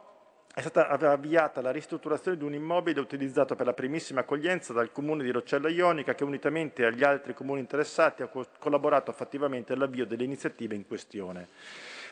è stata avviata la ristrutturazione di un immobile utilizzato per la primissima accoglienza dal comune di Roccella Ionica che unitamente agli altri comuni interessati ha collaborato fattivamente all'avvio delle iniziative in questione.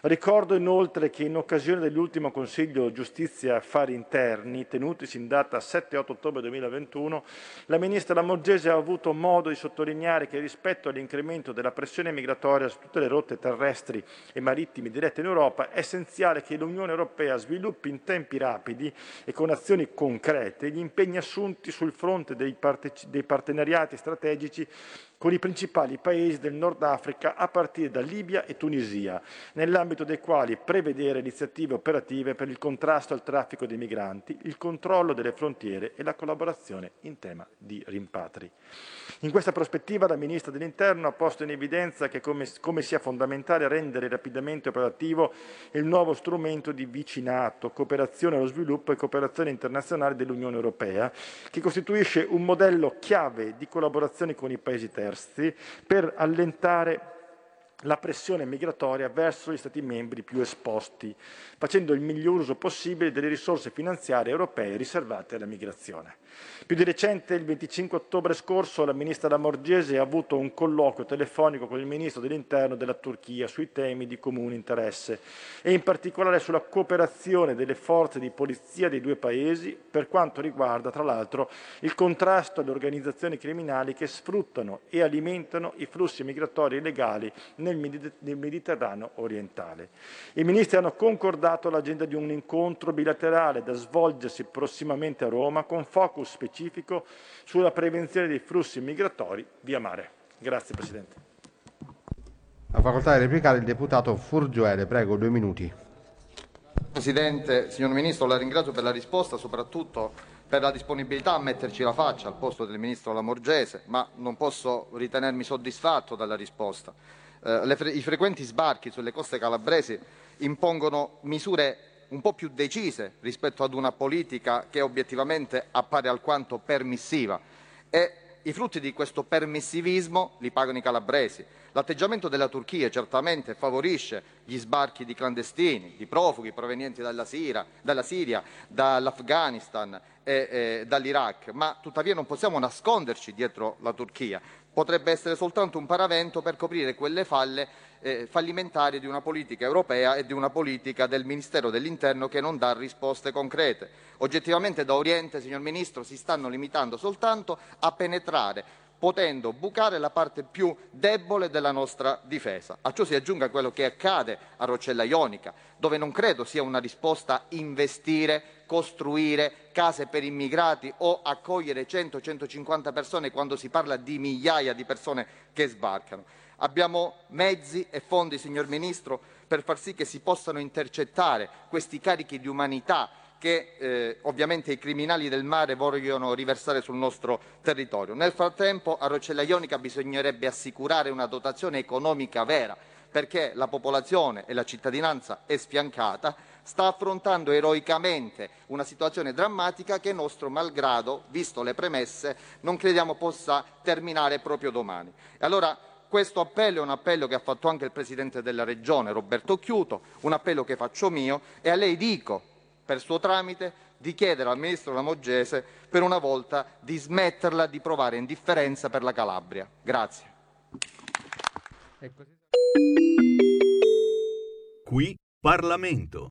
Ricordo inoltre che in occasione dell'ultimo Consiglio Giustizia e Affari Interni, tenutisi in data 7-8 ottobre 2021, la Ministra Lamorgese ha avuto modo di sottolineare che rispetto all'incremento della pressione migratoria su tutte le rotte terrestri e marittime dirette in Europa è essenziale che l'Unione Europea sviluppi in tempi rapidi e con azioni concrete gli impegni assunti sul fronte dei partenariati strategici con i principali paesi del Nord Africa a partire da Libia e Tunisia, nell'ambito dei quali prevedere iniziative operative per il contrasto al traffico dei migranti, il controllo delle frontiere e la collaborazione in tema di rimpatri. In questa prospettiva la Ministra dell'Interno ha posto in evidenza che come, come sia fondamentale rendere rapidamente operativo il nuovo strumento di vicinato, cooperazione allo sviluppo e cooperazione internazionale dell'Unione Europea, che costituisce un modello chiave di collaborazione con i paesi terzi per allentare la pressione migratoria verso gli Stati membri più esposti, facendo il miglior uso possibile delle risorse finanziarie europee riservate alla migrazione. Più di recente, il 25 ottobre scorso, la ministra Lamorgese ha avuto un colloquio telefonico con il ministro dell'Interno della Turchia sui temi di comune interesse e in particolare sulla cooperazione delle forze di polizia dei due paesi per quanto riguarda, tra l'altro, il contrasto alle organizzazioni criminali che sfruttano e alimentano i flussi migratori illegali nel Mediterraneo orientale. I ministri hanno concordato l'agenda di un incontro bilaterale da svolgersi prossimamente a Roma con focus specifico sulla prevenzione dei flussi migratori via mare. Grazie Presidente. La facoltà di replicare il deputato Furgioele, prego, due minuti. Presidente, signor Ministro, la ringrazio per la risposta, soprattutto per la disponibilità a metterci la faccia al posto del Ministro Lamorgese, ma non posso ritenermi soddisfatto dalla risposta. Eh, fre- I frequenti sbarchi sulle coste calabresi impongono misure un po' più decise rispetto ad una politica che obiettivamente appare alquanto permissiva e i frutti di questo permissivismo li pagano i calabresi. L'atteggiamento della Turchia certamente favorisce gli sbarchi di clandestini, di profughi provenienti dalla, Siria, dalla Siria dall'Afghanistan e eh, dall'Iraq, ma tuttavia non possiamo nasconderci dietro la Turchia potrebbe essere soltanto un paravento per coprire quelle falle eh, fallimentari di una politica europea e di una politica del Ministero dell'Interno che non dà risposte concrete. Oggettivamente da Oriente, signor Ministro, si stanno limitando soltanto a penetrare potendo bucare la parte più debole della nostra difesa. A ciò si aggiunga quello che accade a Rocella Ionica, dove non credo sia una risposta investire, costruire case per immigrati o accogliere 100-150 persone quando si parla di migliaia di persone che sbarcano. Abbiamo mezzi e fondi, signor Ministro, per far sì che si possano intercettare questi carichi di umanità che eh, ovviamente i criminali del mare vogliono riversare sul nostro territorio. Nel frattempo a Rocella Ionica bisognerebbe assicurare una dotazione economica vera perché la popolazione e la cittadinanza è sfiancata, sta affrontando eroicamente una situazione drammatica che nostro malgrado, visto le premesse, non crediamo possa terminare proprio domani. E allora questo appello è un appello che ha fatto anche il Presidente della Regione, Roberto Chiuto, un appello che faccio mio e a lei dico per suo tramite, di chiedere al Ministro Lamogese per una volta di smetterla di provare indifferenza per la Calabria. Grazie. Qui Parlamento.